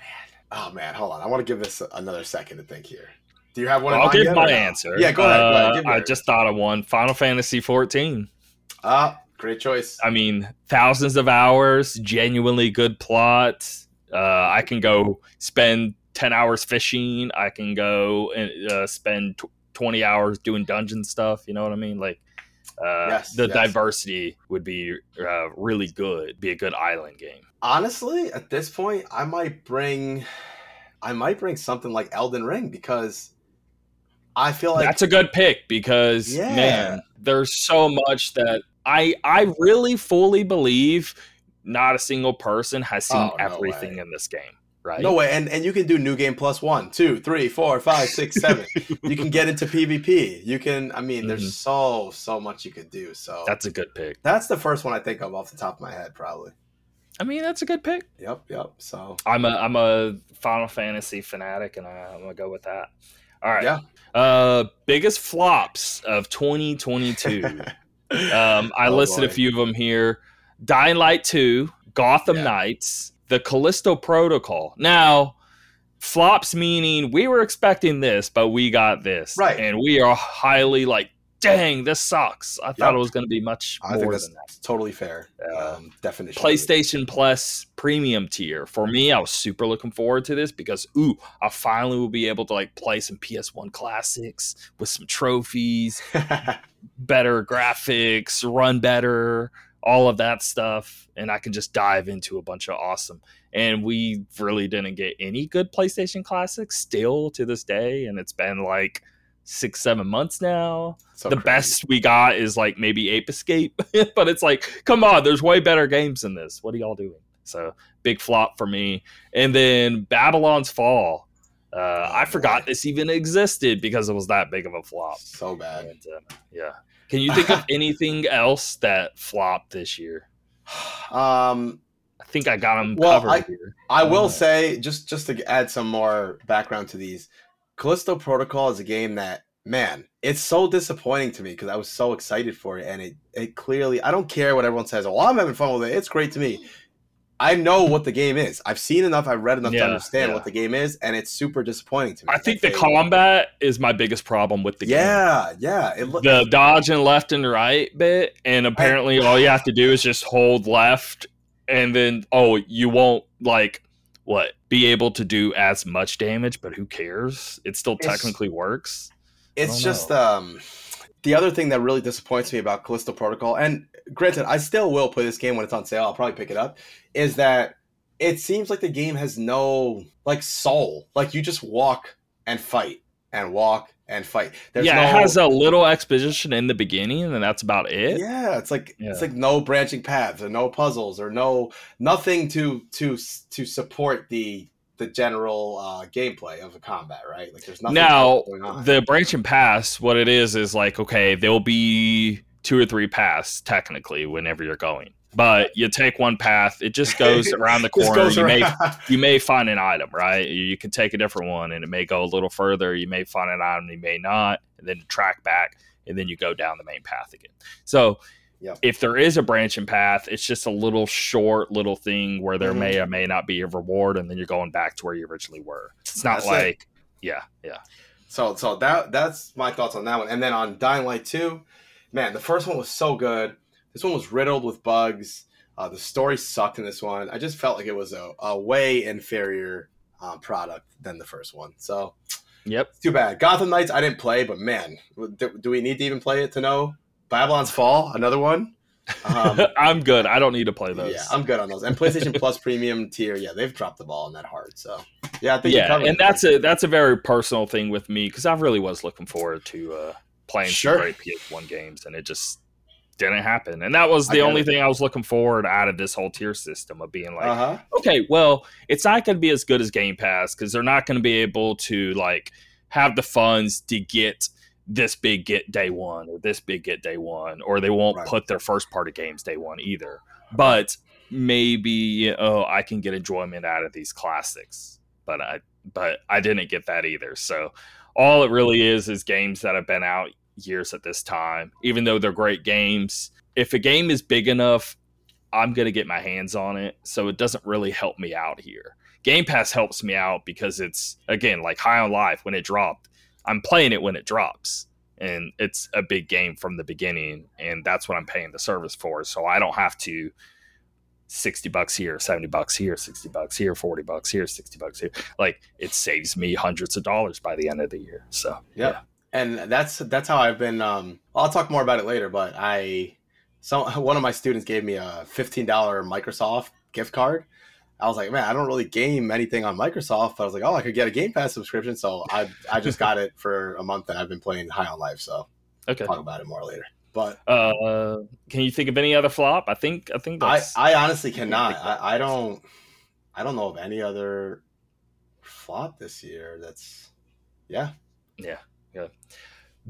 oh man hold on i want to give this another second to think here do you have one in I'll give my no? answer. yeah go ahead, go ahead. Uh, I just thought of one Final Fantasy 14. ah great choice I mean, thousands of hours, genuinely good plot. Uh, I can go spend 10 hours fishing. I can go and uh, spend tw 20 hours doing dungeon stuff. You know what I mean? Like, uh, Yes, the yes. diversity would be uh, really good, be a good island game. Honestly at this point i might bring i might bring something like elden ring because i feel like That's a good pick because, Yeah. man, there's so much that I, I really fully believe not a single person has seen Oh, no everything way. in this game. Right? no way and and you can do new game plus one two three four five six seven [laughs] you can get into pvp you can i mean there's so so much you could do so Mm-hmm. That's a good pick. That's the first one I think of off the top of my head, probably. I mean, that's a good pick. Yep, yep. So I'm a I'm a Final Fantasy fanatic, and I, I'm gonna go with that. All right. Yeah. Uh, biggest flops of [laughs] 2022. um, I Oh, listed a few of them here: Dying Light 2, Gotham Yeah. Knights, The Callisto Protocol. Now, flops meaning we were expecting this, but we got this, Right. And we are highly like, dang, this sucks. I thought it was going to be much I think more that's than that. totally fair. Uh, Um, definition. PlayStation Plus premium tier. For me, I was super looking forward to this because ooh, I finally will be able to like play some PS1 classics with some trophies, [laughs] better graphics, run better, all of that stuff, and I can just dive into a bunch of awesome. And we really didn't get any good PlayStation classics still to this day, and it's been like six, seven months now So the crazy. best we got is like maybe Ape Escape, [laughs] but it's like, come on, there's way better games than this. What are y'all doing? So big flop for me. And then Babylon's Fall. Uh, I forgot boy. this even existed because it was that big of a flop. So bad. And, uh, yeah. Can you think of [laughs] anything else that flopped this year? [sighs] Um, I think I got them Well, covered I- here. I will Oh. say just just to add some more background to these, Callisto Protocol is a game that man, it's so disappointing to me because I was so excited for it, and it it clearly I don't care what everyone says. Well, I'm having fun with it. It's great to me. I know what the game is. I've seen enough. I've read enough Yeah, to understand yeah. what the game is, and it's super disappointing to me. I think the combat is my biggest problem with the game. Yeah, yeah. It look, The dodge and left and right bit, and apparently all you have to do is just hold left, and then oh, you won't like what be able to do as much damage, but who cares? It still It's- technically works. it's just know. um the other thing that really disappoints me about Callisto Protocol, and granted, I still will play this game when it's on sale. I'll probably pick it up. Is that it seems like the game has no like soul. Like you just walk and fight and walk and fight. There's yeah, no, it has a little exposition in the beginning, and that's about it. yeah, it's like Yeah. it's like no branching paths or no puzzles or no nothing to to to support the the general uh, gameplay of the combat, right? Like there's nothing now going on. the branching paths what it is is like okay there'll be two or three paths technically whenever you're going but you take one path it just goes [laughs] around the corner you may [laughs] you may find an item right you, can take a different one and it may go a little further you may find an item you may not and then track back and then you go down the main path again so Yep. if there is a branching path it's just a little short little thing where there Mhm. may or may not be a reward and then you're going back to where you originally were it's not That's it. like yeah yeah So so that that's my thoughts on that one. And then on Dying Light 2, man, the first one was so good. This one was riddled with bugs. Uh, the story sucked in this one. I just felt like it was a, a way inferior um, product than the first one. So yep too bad. Gotham Knights I didn't play, but man, do, do we need to even play it to know? Babylon's Fall, another one. Um, [laughs] I'm good. I don't need to play those. yeah, I'm good on those. And PlayStation Plus Premium tier, yeah, they've dropped the ball on that hard. So yeah, I think yeah, and that's a that's a very personal thing with me because I really was looking forward to uh, playing Sure. some great PS1 games, and it just didn't happen. And that was the only it. thing I was looking forward out of this whole tier system of being like, Uh huh. okay, well, it's not going to be as good as Game Pass because they're not going to be able to like have the funds to get this big get day one or this big get day one, or they won't Right. put their first party games day one either. But maybe oh, I can get enjoyment out of these classics. But I but I didn't get that either. So all it really is is games that have been out years at this time, even though they're great games. If a game is big enough, I'm going to get my hands on it. So it doesn't really help me out here. Game Pass helps me out because it's, again, like High on Life when it dropped. I'm playing it when it drops. And it's a big game from the beginning. And that's what I'm paying the service for. So I don't have to 60 bucks here, 70 bucks here, 60 bucks here, 40 bucks here, 60 bucks here. Like it saves me hundreds of dollars by the end of the year. So Yep. And that's that's how I've been. Um, I'll talk more about it later, but I, so [laughs] one of my students gave me a fifteen dollar Microsoft gift card. I was like, man, I don't really game anything on Microsoft. But I was like, oh, I could get a Game Pass subscription, so I I just got it for a month, and I've been playing High on Life. So okay. talk about it more later. But Uh, can you think of any other flop? I think I think I I honestly cannot. I, I don't I don't know of any other flop this year. That's yeah yeah.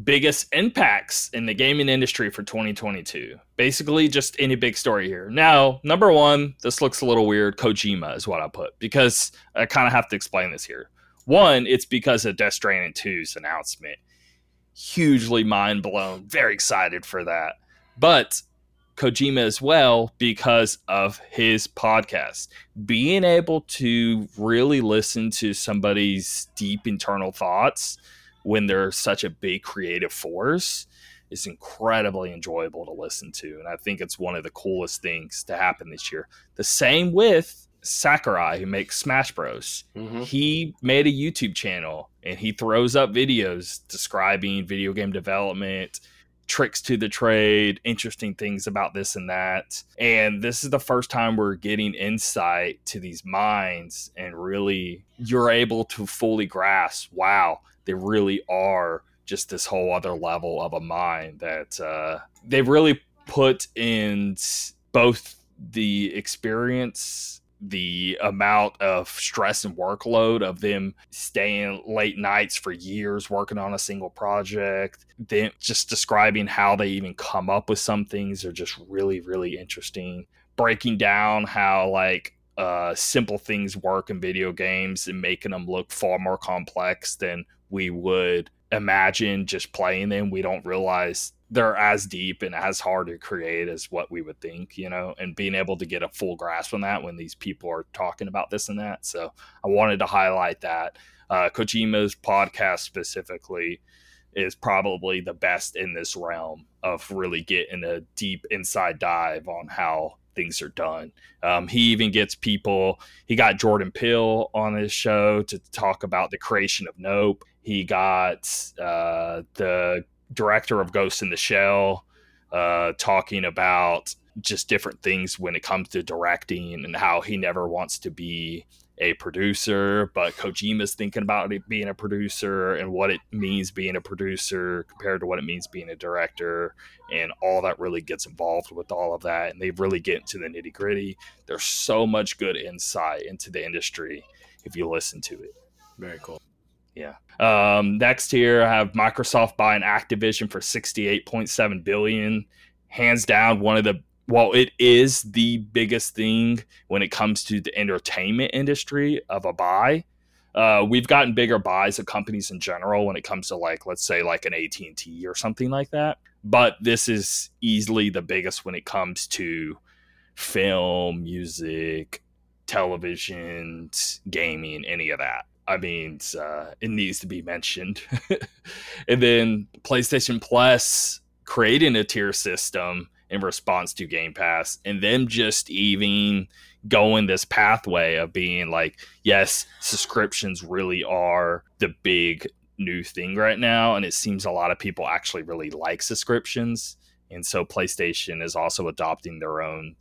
Biggest impacts in the gaming industry for 2022. Basically, just any big story here. Now, number one, this looks a little weird. Kojima is what I put because I kind of have to explain this here. One, it's because of Death Stranding 2's announcement. Hugely mind blown. Very excited for that. But Kojima as well because of his podcast. Being able to really listen to somebody's deep internal thoughts when they're such a big creative force is incredibly enjoyable to listen to. And I think it's one of the coolest things to happen this year. The same with Sakurai, who makes Smash Bros. Mhm. He made a YouTube channel and he throws up videos describing video game development, tricks to the trade, interesting things about this and that. And this is the first time we're getting insight to these minds and really you're able to fully grasp, wow, they really are just this whole other level of a mind that uh, they've really put in both the experience the amount of stress and workload of them staying late nights for years working on a single project then just describing how they even come up with some things are just really really interesting. Breaking down how like uh, simple things work in video games and making them look far more complex than we would imagine just playing them we don't realize they're as deep and as hard to create as what we would think, you know, and being able to get a full grasp on that when these people are talking about this and that. So I wanted to highlight that. Uh, Kojima's podcast specifically is probably the best in this realm of really getting a deep inside dive on how things are done. Um, he even gets people, he got Jordan Peele on his show to talk about the creation of Nope. He got uh, the director of Ghost in the Shell uh, talking about just different things when it comes to directing and how he never wants to be a producer, but Kojima's thinking about it being a producer and what it means being a producer compared to what it means being a director, and all that really gets involved with all of that. And they really get into the nitty gritty. There's so much good insight into the industry if you listen to it. Very cool. Yeah. Um, next here, I have Microsoft buying Activision for 68.7 billion. Hands down, one of the well, it is the biggest thing when it comes to the entertainment industry of a buy, uh, we've gotten bigger buys of companies in general when it comes to like let's say like an AT&T or something like that. But this is easily the biggest when it comes to film, music, television, gaming, any of that. I mean, uh, it needs to be mentioned. [laughs] and then PlayStation Plus creating a tier system in response to Game Pass, and them just even going this pathway of being like, yes, subscriptions really are the big new thing right now, and it seems a lot of people actually really like subscriptions, and so PlayStation is also adopting their own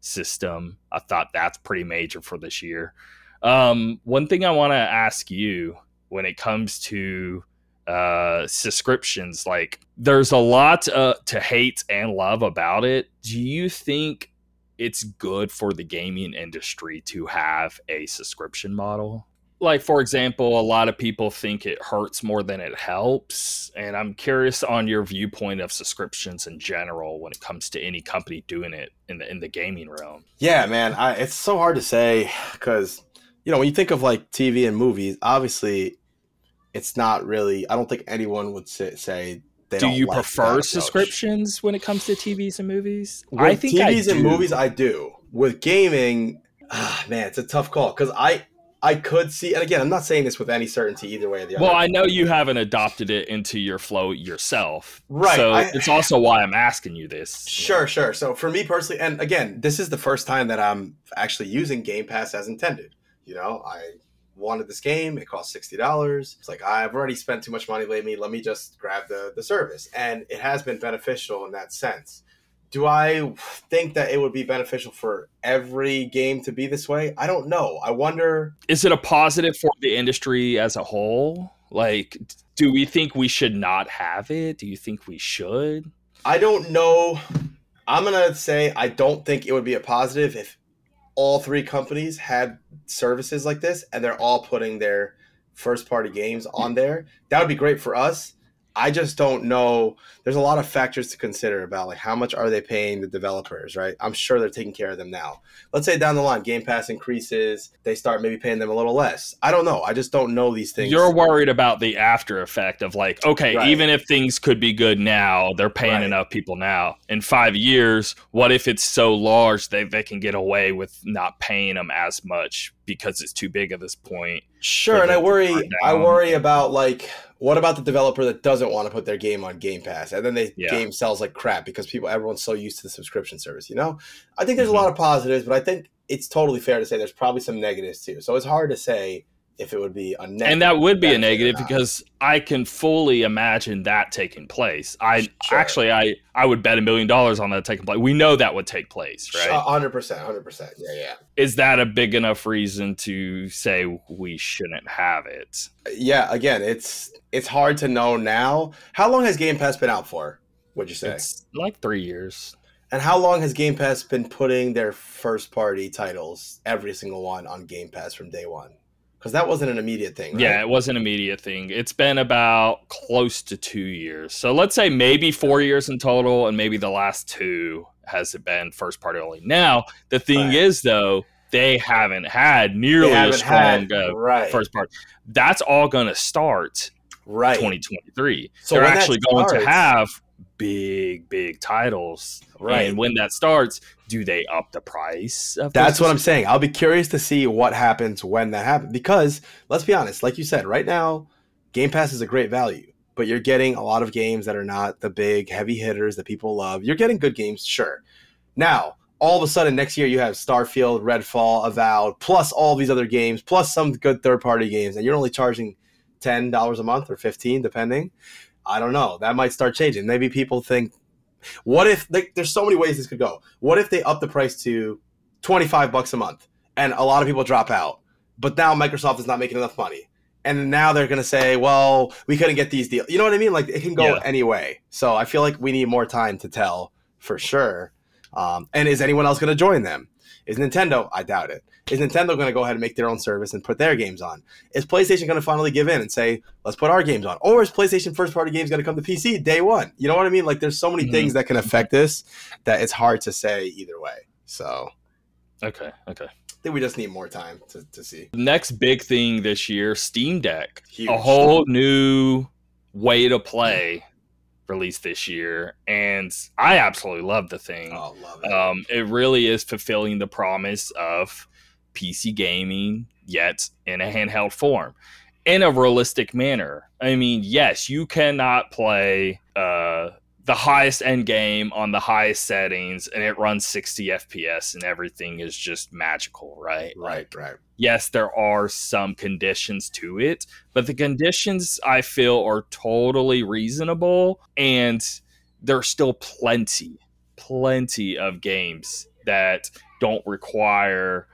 system. I thought that's pretty major for this year. Um, one thing I want to ask you when it comes to uh, subscriptions. Like, there's a lot uh, to hate and love about it. Do you think it's good for the gaming industry to have a subscription model? Like, for example, a lot of people think it hurts more than it helps. And I'm curious on your viewpoint of subscriptions in general when it comes to any company doing it in the in the gaming realm. Yeah, man, I, it's so hard to say because you know when you think of like TV and movies, obviously it's not really. I don't think anyone would say, say they do you like prefer subscriptions when it comes to TVs and movies? With I think TVs I and movies, I do. With gaming, ah, man, it's a tough call because I I could see, and again, I'm not saying this with any certainty either way or the other. Well, I know you haven't adopted it into your flow yourself, right? So I, it's also why I'm asking you this. Sure, sure. So for me personally, and again, this is the first time that I'm actually using Game Pass as intended. You know, I wanted this game. It cost sixty dollars. It's like I've already spent too much money lately. Let me just grab the the service, and it has been beneficial in that sense. Do I think that it would be beneficial for every game to be this way? I don't know. I wonder. Is it a positive for the industry as a whole? Like, do we think we should not have it? Do you think we should? I don't know. I'm gonna say I don't think it would be a positive if all three companies had services like this and they're all putting their first party games on there, that would be great for us. I just don't know. There's a lot of factors to consider about like how much are they paying the developers, right? I'm sure they're taking care of them now. Let's say down the line, Game Pass increases, they start maybe paying them a little less. I don't know. I just don't know these things. You're worried about the after effect of like, okay, right. even if things could be good now, they're paying right. enough people now. In five years, what if it's so large that they can get away with not paying them as much because it's too big at this point? Sure, and I worry. I worry about like what about the developer that doesn't want to put their game on Game Pass and then the yeah. game sells like crap because people everyone's so used to the subscription service, you know? I think there's mm-hmm. a lot of positives, but I think it's totally fair to say there's probably some negatives too. So it's hard to say if it would be a negative. And that would be a negative because I can fully imagine that taking place. I sure. actually I I would bet a million dollars on that taking place. We know that would take place, right? hundred percent, hundred percent. Yeah, yeah. Is that a big enough reason to say we shouldn't have it? Yeah, again, it's it's hard to know now. How long has Game Pass been out for? Would you say? It's like three years. And how long has Game Pass been putting their first party titles, every single one, on Game Pass from day one? Because that wasn't an immediate thing. Right? Yeah, it was an immediate thing. It's been about close to two years. So let's say maybe four years in total, and maybe the last two has it been first party only. Now the thing right. is though, they haven't had nearly haven't a strong had, uh, right. first part. That's all going to start right 2023. So they're actually going starts, to have big, big titles. Right. And when that starts, do they up the price? Of That's what I'm saying. I'll be curious to see what happens when that happens because let's be honest, like you said, right now, Game Pass is a great value, but you're getting a lot of games that are not the big heavy hitters that people love. You're getting good games, sure. Now, all of a sudden next year you have Starfield, Redfall, Avowed, plus all these other games, plus some good third party games, and you're only charging ten dollars a month or fifteen, depending. I don't know. That might start changing. Maybe people think, what if like, there's so many ways this could go? What if they up the price to twenty five bucks a month, and a lot of people drop out, but now Microsoft is not making enough money, and now they're gonna say, well, we couldn't get these deals. You know what I mean? Like it can go Yeah. any way. So I feel like we need more time to tell for sure. Um, and is anyone else going to join them? Is Nintendo? I doubt it. Is Nintendo going to go ahead and make their own service and put their games on? Is PlayStation going to finally give in and say, let's put our games on? Or is PlayStation first party games going to come to PC day one? You know what I mean? Like there's so many Mhm. things that can affect this that it's hard to say either way. So Okay, okay. I think we just need more time to, to see. Next big thing this year, Steam Deck. Huge. A whole new way to play released this year. And I absolutely love the thing. Oh, love it. Um, it really is fulfilling the promise of PC gaming, yet in a handheld form, in a realistic manner. I mean, yes, you cannot play uh, the highest end game on the highest settings, and it runs 60 FPS, and everything is just magical, right? right, right. yes, there are some conditions to it, but the conditions I feel are totally reasonable, and there's still plenty, plenty of games that don't require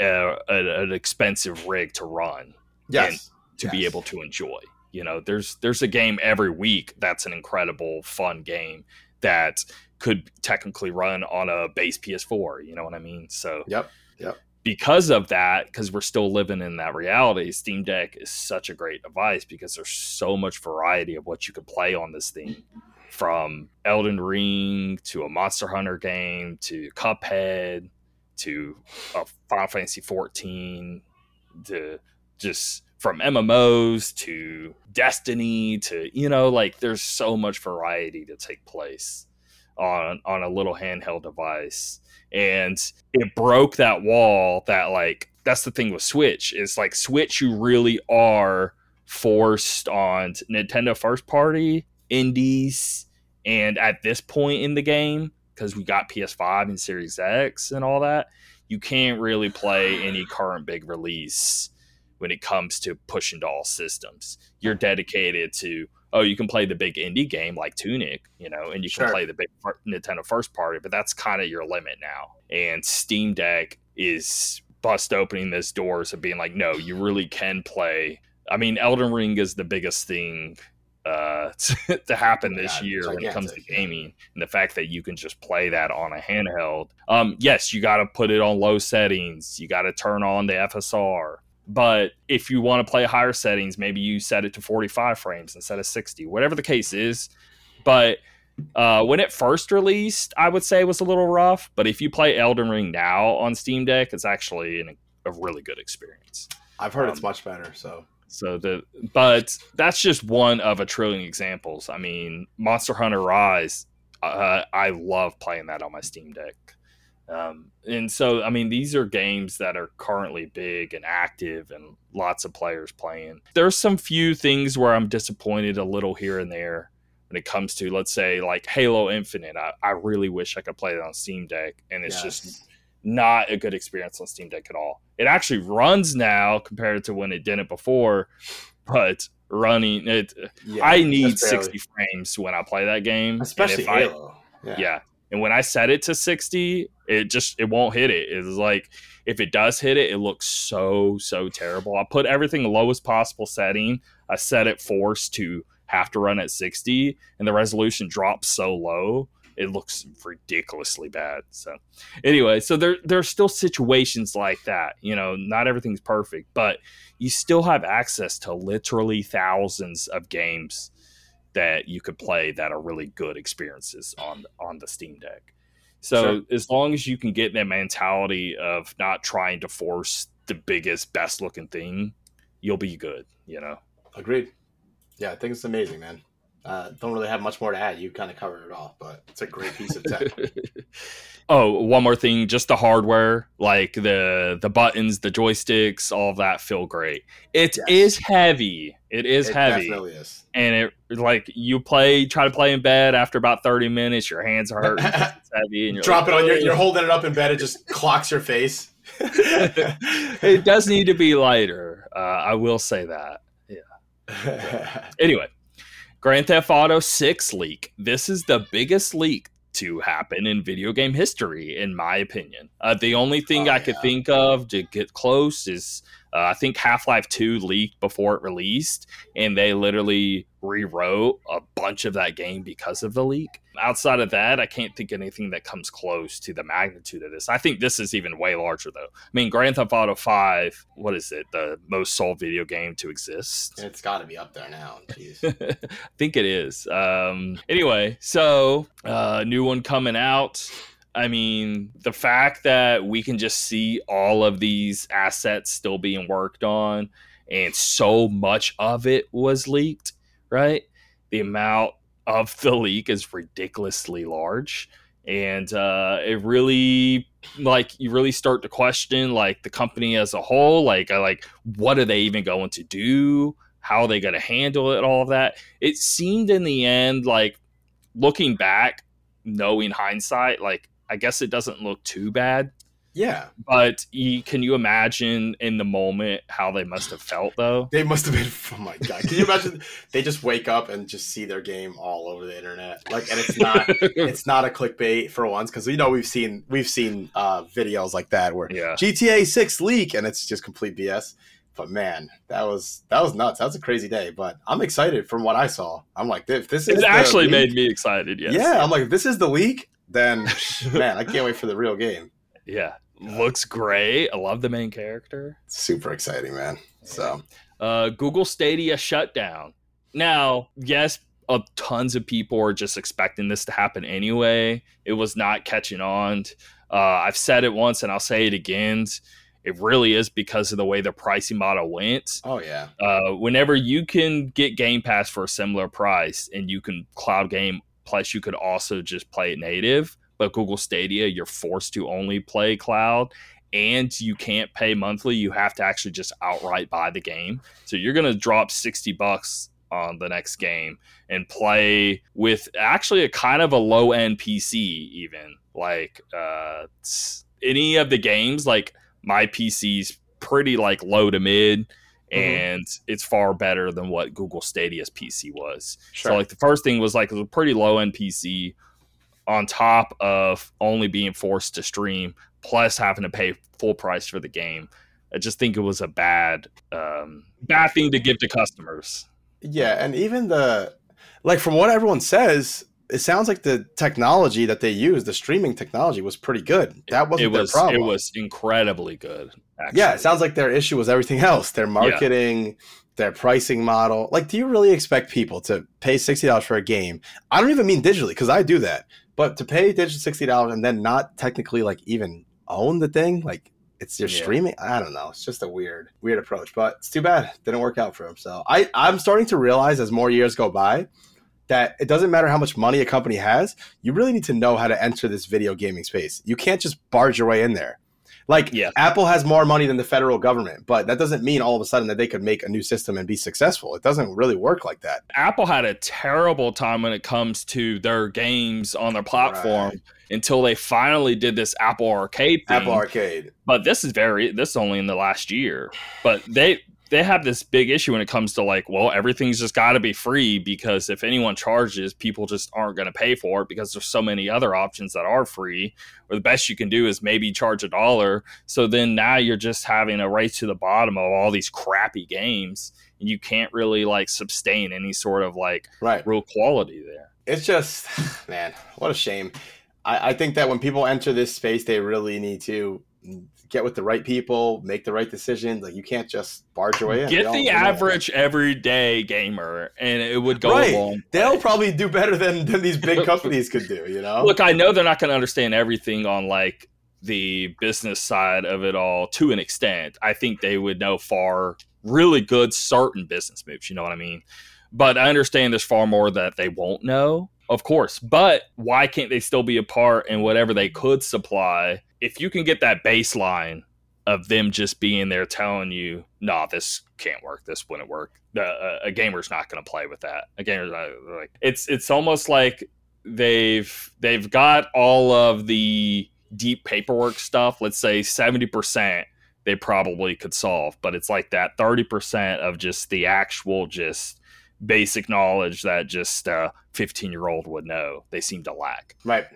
Uh, a, a- an expensive rig to run Yes. to be able to enjoy. You know, there's there's a game every week that's an incredible, fun game that could technically run on a base PS4. You know what I mean? So Yep. Yep. because of that, because we're still living in that reality, Steam Deck is such a great device because there's so much variety of what you could play on this thing. From Elden Ring to a Monster Hunter game to Cuphead to a Final Fantasy 14 to just from MMOs to Destiny to you know like there's so much variety to take place on on a little handheld device. And it broke that wall that like that's the thing with Switch is like Switch you really are forced on Nintendo first party indies and at this point in the game because we got PS5 and Series X and all that you can't really play any [sighs] current big release when it comes to pushing to all systems. You're dedicated to oh, you can play the big indie game like Tunic, you know, and you Sure. can play the big Nintendo first party, but that's kind of your limit now. And Steam Deck is bust opening those doors of being like, no, you really can play. I mean, Elden Ring is the biggest thing uh, [laughs] to, to happen this Yeah, year when it comes to gaming, and the fact that you can just play that on a handheld. Um, yes, you got to put it on low settings. You got to turn on the FSR. But if you want to play higher settings, maybe you set it to 45 frames instead of 60, whatever the case is. But uh, when it first released, I would say it was a little rough. But if you play Elden Ring now on Steam Deck, it's actually an, a really good experience. I've heard it's Um, much better. So So the but that's just one of a trillion examples. I mean, Monster Hunter Rise, uh, I love playing that on my Steam Deck. Um, and so, I mean, these are games that are currently big and active, and lots of players playing. There's some few things where I'm disappointed a little here and there when it comes to, let's say, like Halo Infinite. I, I really wish I could play it on Steam Deck, and it's just yes. Not a good experience on Steam Deck at all. It actually runs now compared to when it didn't before, but running it, Yeah, I need 60 frames when I play that game. Especially if I- Halo. yeah. And when I set it to 60, it just it won't hit it. It's like if it does hit it, it looks so so terrible. I put everything lowest possible setting. I set it forced to have to run at 60 and the resolution drops so low. It looks ridiculously bad. So anyway, so there there are still situations like that. You know, not everything's perfect, but you still have access to literally thousands of games that you could play that are really good experiences on on the Steam Deck. So Sure. as long as you can get that mentality of not trying to force the biggest, best looking thing, you'll be good. You know. Agreed. Yeah, I think it's amazing, man. Uh, don't really have much more to add. You kind of covered it all, but it's a great piece of tech. [laughs] oh, one more thing, just the hardware, like the the buttons, the joysticks, all of that feel great. It Yes. is heavy. It is it heavy. definitely is. And it like you play try to play in bed after about 30 minutes, your hands are hurting. [laughs] it's heavy and you're Drop like, it on your. You're holding it up in bed. It just clocks your face. [laughs] it does need to be lighter. Uh, I will say that. Yeah. Anyway, Grand Theft Auto 6 leak. This is the biggest leak to happen in video game history, in my opinion. Uh, the only thing Oh, I could think of to get close is uh, I think Half Life 2 leaked before it released, and they literally rewrote a bunch of that game because of the leak. Outside of that, I can't think of anything that comes close to the magnitude of this. I think this is even way larger, though. I mean, Grand Theft Auto 5, what is it? The most sold video game to exist? it's got to be up there now. Jeez. [laughs] I think it is. Um, anyway, so uh, new one coming out. I mean, the fact that we can just see all of these assets still being worked on, and so much of it was leaked, right? The amount of the leak is ridiculously large, and uh, it really, like, you really start to question, like, the company as a whole. Like, I like, what are they even going to do? How are they going to handle it? All of that. It seemed in the end, like, looking back, knowing hindsight, like, I guess it doesn't look too bad. Yeah, But you, can you imagine in the moment how they must have felt though? they must have been. [laughs] Oh my god! Can you imagine? [laughs] They just wake up and just see their game all over the internet. Like, and it's not. [laughs] it's not a clickbait for once because you know we've seen we've seen uh, videos like that where yeah. GTA Six leak and it's just complete BS. But man, that was that was nuts. That was a crazy day. But I'm excited from what I saw. I'm like, if this is It actually made me excited. Yes. Yeah, I'm like, if this is the leak, then man, I can't wait for the real game. Yeah. Looks great. I love the main character. Super exciting, man. So Uh, Google Stadia shutdown. Now, yes, uh, tons of people are just expecting this to happen anyway. It was not catching on. Uh, I've said it once and I'll say it again. It really is because of the way the pricing model went. oh yeah. Uh, whenever you can get Game Pass for a similar price and you can cloud game, plus you could also just play it native. But Google Stadia, you're forced to only play cloud and you can't pay monthly. You have to actually just outright buy the game. So you're going to drop 60 bucks on the next game and play with actually a kind of a low end PC, even like uh, any of the games, like my PC's pretty like low to mid Mhm. and it's far better than what Google Stadia's PC was. Sure. So like the first thing was like it was a pretty low end PC on top of only being forced to stream plus having to pay full price for the game. I just think it was a bad um, bad thing to give to customers. Yeah, and even the like from what everyone says, it sounds like the technology that they used, the streaming technology, was pretty good. That wasn't it was their problem. it was incredibly good. Actually. Yeah, it sounds like their issue was everything else. Their marketing, their pricing model. Like, do you really expect people to pay sixty dollars for a game? I don't even mean digitally, because I do that. But to pay digital sixty dollars and then not technically like even own the thing, like it's your Yeah. streaming. I don't know. It's just a weird, weird approach. But it's too bad. Didn't work out for him. So I, I'm starting to realize as more years go by that it doesn't matter how much money a company has, you really need to know how to enter this video gaming space. You can't just barge your way in there. Like Yeah. Apple has more money than the federal government, but that doesn't mean all of a sudden that they could make a new system and be successful. It doesn't really work like that. Apple had a terrible time when it comes to their games on their platform Right. until they finally did this Apple Arcade thing. Apple Arcade. but this is very this is only in the last year. But they they have this big issue when it comes to like, well, everything's just got to be free because if anyone charges, people just aren't going to pay for it because there's so many other options that are free. Or the best you can do is maybe charge a dollar. So then now you're just having a race to the bottom of all these crappy games, and you can't really like sustain any sort of like Right. real quality there. It's just, [sighs] man, what a shame. I, I think that when people enter this space, they really need to get with the right people, make the right decisions. Like you can't just barge your way in. Get the do that. average everyday gamer, and it would go Right. a long. They'll way. probably do better than, than these big [laughs] companies could do, you know? Look, I know they're not going to understand everything on like the business side of it all to an extent. I think they would know far really good certain business moves. You know what I mean? But I understand there's far more that they won't know, of course. But why can't they still be a part in whatever they could supply? If you can get that baseline of them just being there telling you, "No, nah, this can't work. This wouldn't work." The, uh, a gamer's not going to play with that. A gamer's not, like it's it's almost like they've they've got all of the deep paperwork stuff. Let's say seventy percent they probably could solve, but it's like that thirty percent of just the actual just basic knowledge that just a 15 year old would know they seem to lack right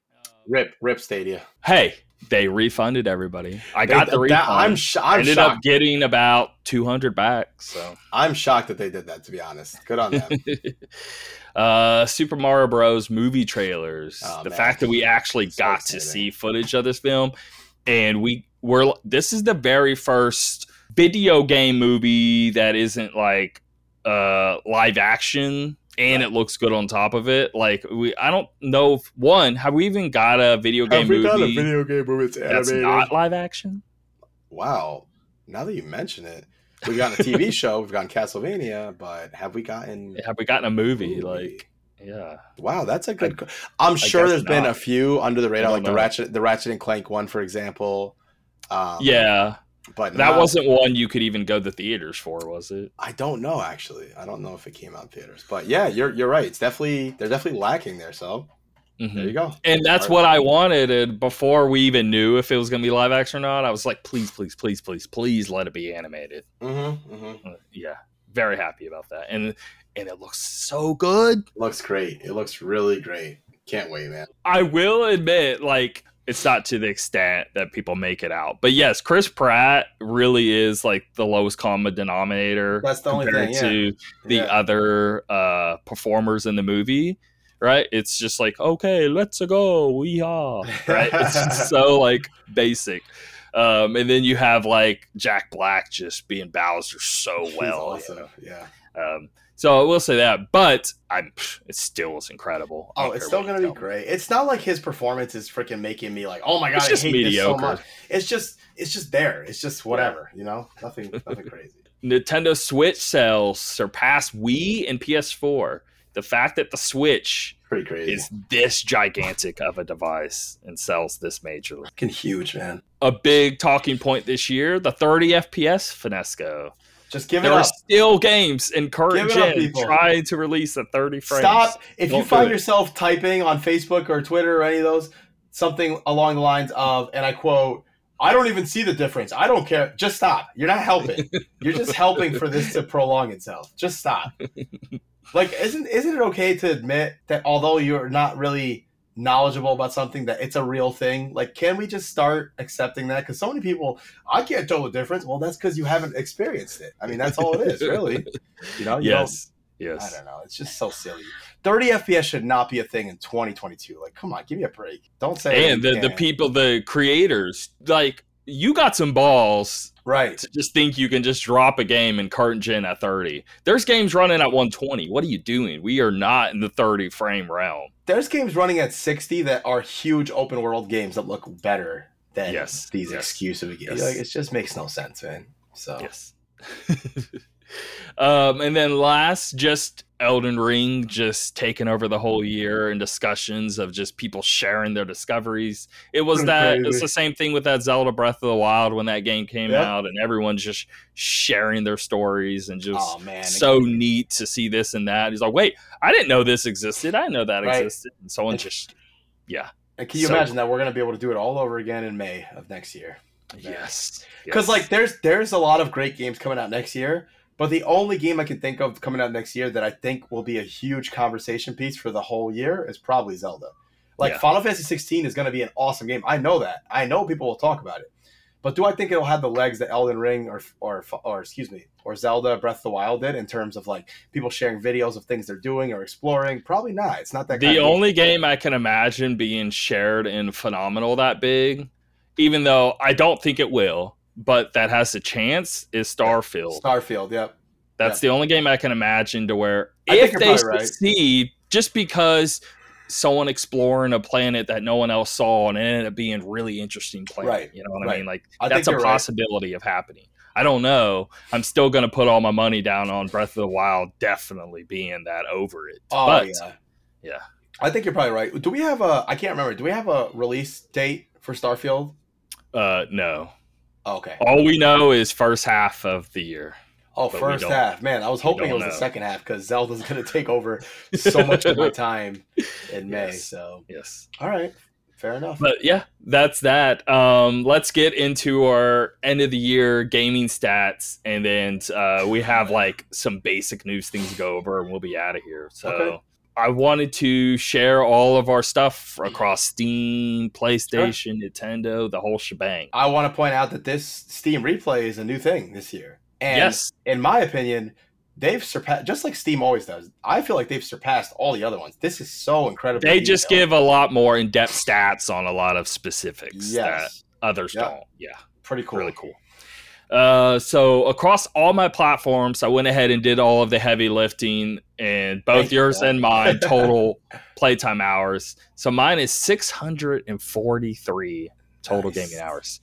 rip rip stadia hey they refunded everybody. I got the refund. That, I'm, sh- I'm ended shocked. up getting about 200 back. So I'm shocked that they did that. To be honest, good on them. [laughs] uh, Super Mario Bros. movie trailers. Oh, the man. fact that we actually so got exciting. to see footage of this film, and we were. This is the very first video game movie that isn't like uh live action and right. it looks good on top of it. Like we, I don't know. If, one, have we even got a video game have we movie? Got a video game movie that's, that's not live action. Wow! Now that you mention it, we've gotten a TV [laughs] show. We've gotten Castlevania, but have we gotten? Have we gotten a movie? movie? Like, yeah. Wow, that's a good. I, am sure there's not. been a few under the radar, like know. the Ratchet, the Ratchet and Clank one, for example. Um, yeah, but that wasn't one you could even go to theaters for, was it? I don't know actually. I don't know if it came out in theaters, but yeah, you're you're right. It's definitely they're definitely lacking there. So mm-hmm. there you go. And that's what I wanted. And before we even knew if it was going to be live action or not, I was like, please, please, please, please, please let it be animated. Mm-hmm, mm-hmm. Uh, yeah, very happy about that. And and it looks so good. It looks great. It looks really great. Can't wait, man. I will admit, like it's not to the extent that people make it out. But yes, Chris Pratt really is like the lowest common denominator. That's the only thing, yeah. to the yeah. other uh, performers in the movie. Right? It's just like, okay, let's go, we are. [laughs] Right? it's so like basic. Um, and then you have like Jack Black just being Bowser so well. Awesome. You know? Yeah. Um, so I will say that, but I'm it still was incredible. Oh, it's still gonna be great. It's not like his performance is freaking making me like, oh my god, it's just I hate mediocre. this so much. It's just it's just there. It's just whatever, you know, nothing nothing crazy. [laughs] Nintendo Switch sales surpass Wii and PS4. The fact that the Switch pretty crazy is this gigantic of a device and sells this majorly. Fucking huge, man. A big talking point this year: the 30 FPS Finasco. Just give there it up. There are still games in current gen trying to release at 30 frames. Stop. If Don't you find yourself typing on Facebook or Twitter or any of those, something along the lines of, and I quote, I don't even see the difference. I don't care. Just stop. You're not helping. You're just helping for this to prolong itself. Just stop. [laughs] Like, isn't isn't it okay to admit that although you're not really knowledgeable about something that it's a real thing like can we just start accepting that? Because so many people i can't tell the difference. Well that's because you haven't experienced it. I mean that's all it is really. [laughs] You know you yes. Yes. I don't know. It's just so silly. 30 fps should not be a thing in 2022 like come on give me a break. Don't say and the, the people the creators like you got some balls right. to just think you can just drop a game in current gen at 30 there's games running at 120 what are you doing? We are not in the 30 frame realm. There's games running at 60 that are huge open world games that look better than yes. these yes. exclusive games yes. like it just makes no sense man. So yes [laughs] um, and then last, just Elden Ring just taking over the whole year and discussions of just people sharing their discoveries. It was Pretty that crazy. it's the same thing with that Zelda Breath of the Wild when that game came yep. out and everyone's just sharing their stories and just oh, man. so neat to see this and that. He's like, wait, I didn't know this existed. I know that right. existed. And someone just yeah. And can you so, imagine that we're gonna be able to do it all over again in May of next year? Yes. Because yes. like there's there's a lot of great games coming out next year but the only game I can think of coming out next year that I think will be a huge conversation piece for the whole year is probably Zelda. Like yeah. Final Fantasy 16 is going to be an awesome game. I know that. I know people will talk about it. But do I think it'll have the legs that Elden Ring or or or excuse me or Zelda Breath of the Wild did in terms of like people sharing videos of things they're doing or exploring? Probably not. It's not that. The only game. game I can imagine being shared and phenomenal that big, even though I don't think it will, but that has a chance is Starfield. Starfield, yep. That's yep. the only game I can imagine to where I if they succeed, right. just because someone exploring a planet that no one else saw and it ended up being really interesting planet. Right. You know what right. I mean? Like I that's a possibility right. of happening. I don't know. I'm still gonna put all my money down on Breath of the Wild, definitely being that over it. Oh but yeah, yeah. I think you're probably right. Do we have a? I can't remember. Do we have a release date for Starfield? uh, no. Okay. All we know is first half of the year. Oh, first half. Man, I was hoping it was the second half because Zelda's going to take over so much of my time in May. Yes. So, Yes. all right, fair enough. But yeah, that's that. Um, let's get into our end of the year gaming stats, and then uh, we have like some basic news things to go over, and we'll be out of here. So. Okay. I wanted to share all of our stuff across Steam, PlayStation, Nintendo, the whole shebang. I want to point out that this Steam Replay is a new thing this year, and yes, in my opinion, they've surpassed just like Steam always does. I feel like they've surpassed all the other ones. This is so incredible. they just give a lot more in-depth stats on a lot of specifics that others Yeah. don't. Yeah. pretty cool. really cool. Uh, so across all my platforms, I went ahead and did all of the heavy lifting, and both Thank yours and mine [laughs] total playtime hours. So mine is six hundred and forty-three total Nice. gaming hours.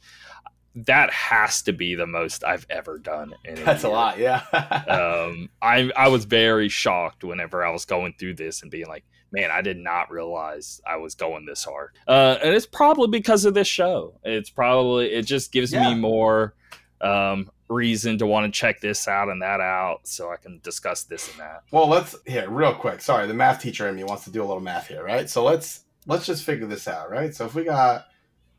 That has to be the most I've ever done. In That's a lot, yeah. [laughs] Um, I I was very shocked whenever I was going through this and being like, man, I did not realize I was going this hard. Uh, and it's probably because of this show. It's probably it just gives Yeah. me more um, reason to want to check this out and that out, so I can discuss this and that. Well, let's here real quick. Sorry, the math teacher in me wants to do a little math here, right? So let's let's just figure this out, right? So if we got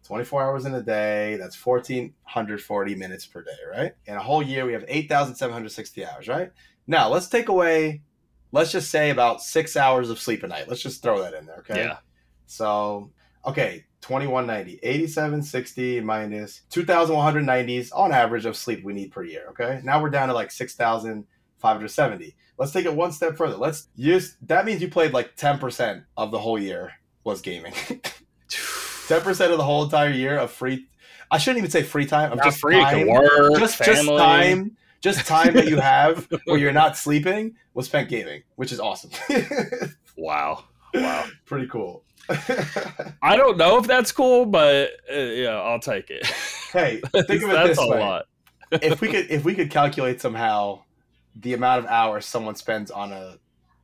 24 hours in a day, that's 1440 minutes per day, right? In a whole year, we have 8,760 hours, right? Now let's take away, let's just say about six hours of sleep a night. Let's just throw that in there, okay? Yeah, So, okay, 2190, 8760 minus 2190s on average of sleep we need per year, okay? Now we're down to like 6570. Let's take it one step further. Let's use that means you played like 10% of the whole year was gaming. [laughs] 10% of the whole entire year of free I shouldn't even say free time. Not just free. Time, work. just just time, just time that you [laughs] have where you're not sleeping was spent gaming, which is awesome. [laughs] Wow, wow. Pretty cool. I don't know if that's cool, but uh, yeah, I'll take it. hey, [laughs] think of it that's this a way. lot. if we could if we could calculate somehow the amount of hours someone spends on a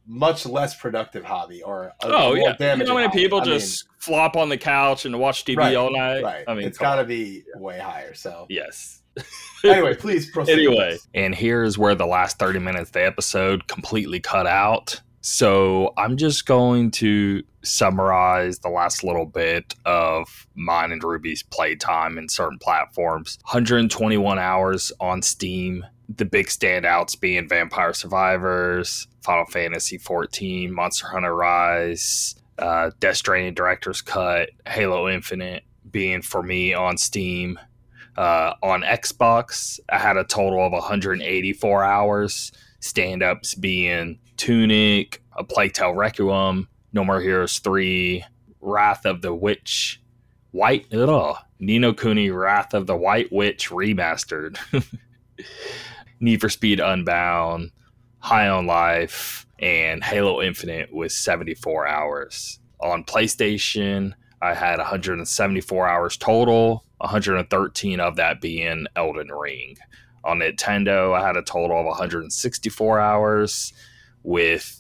much less productive hobby or a Oh more yeah, you know how many people I mean, just flop on the couch and watch TV Right, all night? right I mean, it's got to be way higher so yes. [laughs] anyway please proceed anyway, and here's where the last 30 minutes of the episode completely cut out. So I'm just going to summarize the last little bit of mine and Rudy's playtime in certain platforms 121 hours on Steam. The big standouts being Vampire Survivors, Final Fantasy 14, Monster Hunter Rise, uh, Death Stranding Director's Cut, Halo Infinite being for me on Steam. Uh, on Xbox, I had a total of 184 hours. Stand ups being Tunic, A Plague Tale Requiem, No More Heroes 3, Wrath of the Witch, White, ugh, Ni no Kuni, Wrath of the White Witch Remastered, [laughs] Need for Speed Unbound, High on Life, and Halo Infinite with 74 hours. On PlayStation, I had 174 hours total, 113 of that being Elden Ring. On Nintendo, I had a total of 164 hours, with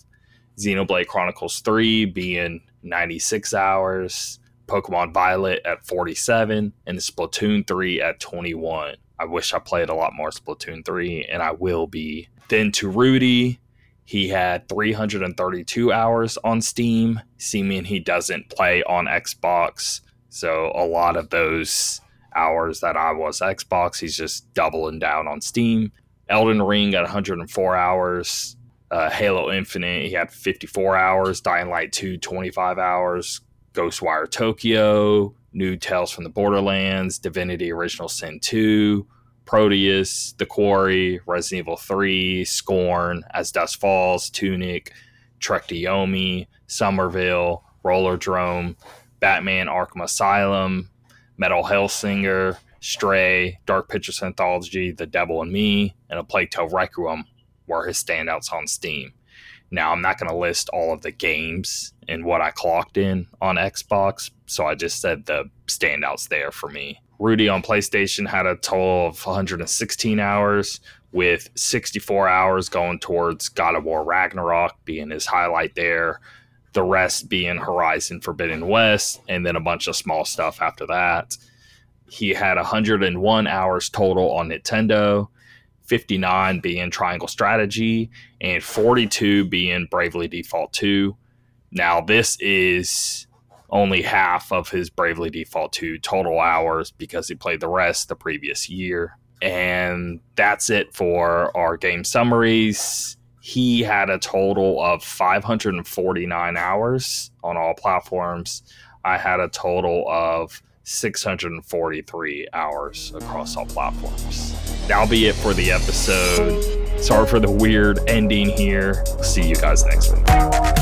Xenoblade Chronicles 3 being 96 hours, Pokemon Violet at 47, and Splatoon 3 at 21. I wish I played a lot more Splatoon 3, and I will be. Then to Rudy, he had 332 hours on Steam, seeming he doesn't play on Xbox. So a lot of those hours that I was Xbox, he's just doubling down on Steam. Elden Ring at 104 hours. Uh, Halo Infinite, he had 54 hours. Dying Light 2, 25 hours. Ghostwire Tokyo, New Tales from the Borderlands, Divinity Original Sin 2, Proteus, The Quarry, Resident Evil 3, Scorn, As Dusk Falls, Tunic, Trek to Yomi, Somerville, Rollerdrome, Batman Arkham Asylum, Metal Hellsinger, Stray, Dark Pictures Anthology, The Devil and Me, and A Plague Tale Requiem were his standouts on Steam. Now, I'm not going to list all of the games and what I clocked in on Xbox, so I just said the standouts there for me. Rudy on PlayStation had a total of 116 hours, with 64 hours going towards God of War Ragnarok being his highlight there. The rest being Horizon Forbidden West, and then a bunch of small stuff after that. He had 101 hours total on Nintendo, 59 being Triangle Strategy, and 42 being Bravely Default 2. Now, this is only half of his Bravely Default 2 total hours because he played the rest the previous year. And that's it for our game summaries. He had a total of 549 hours on all platforms. I had a total of 643 hours across all platforms. That'll be it for the episode. Sorry for the weird ending here. See you guys next week.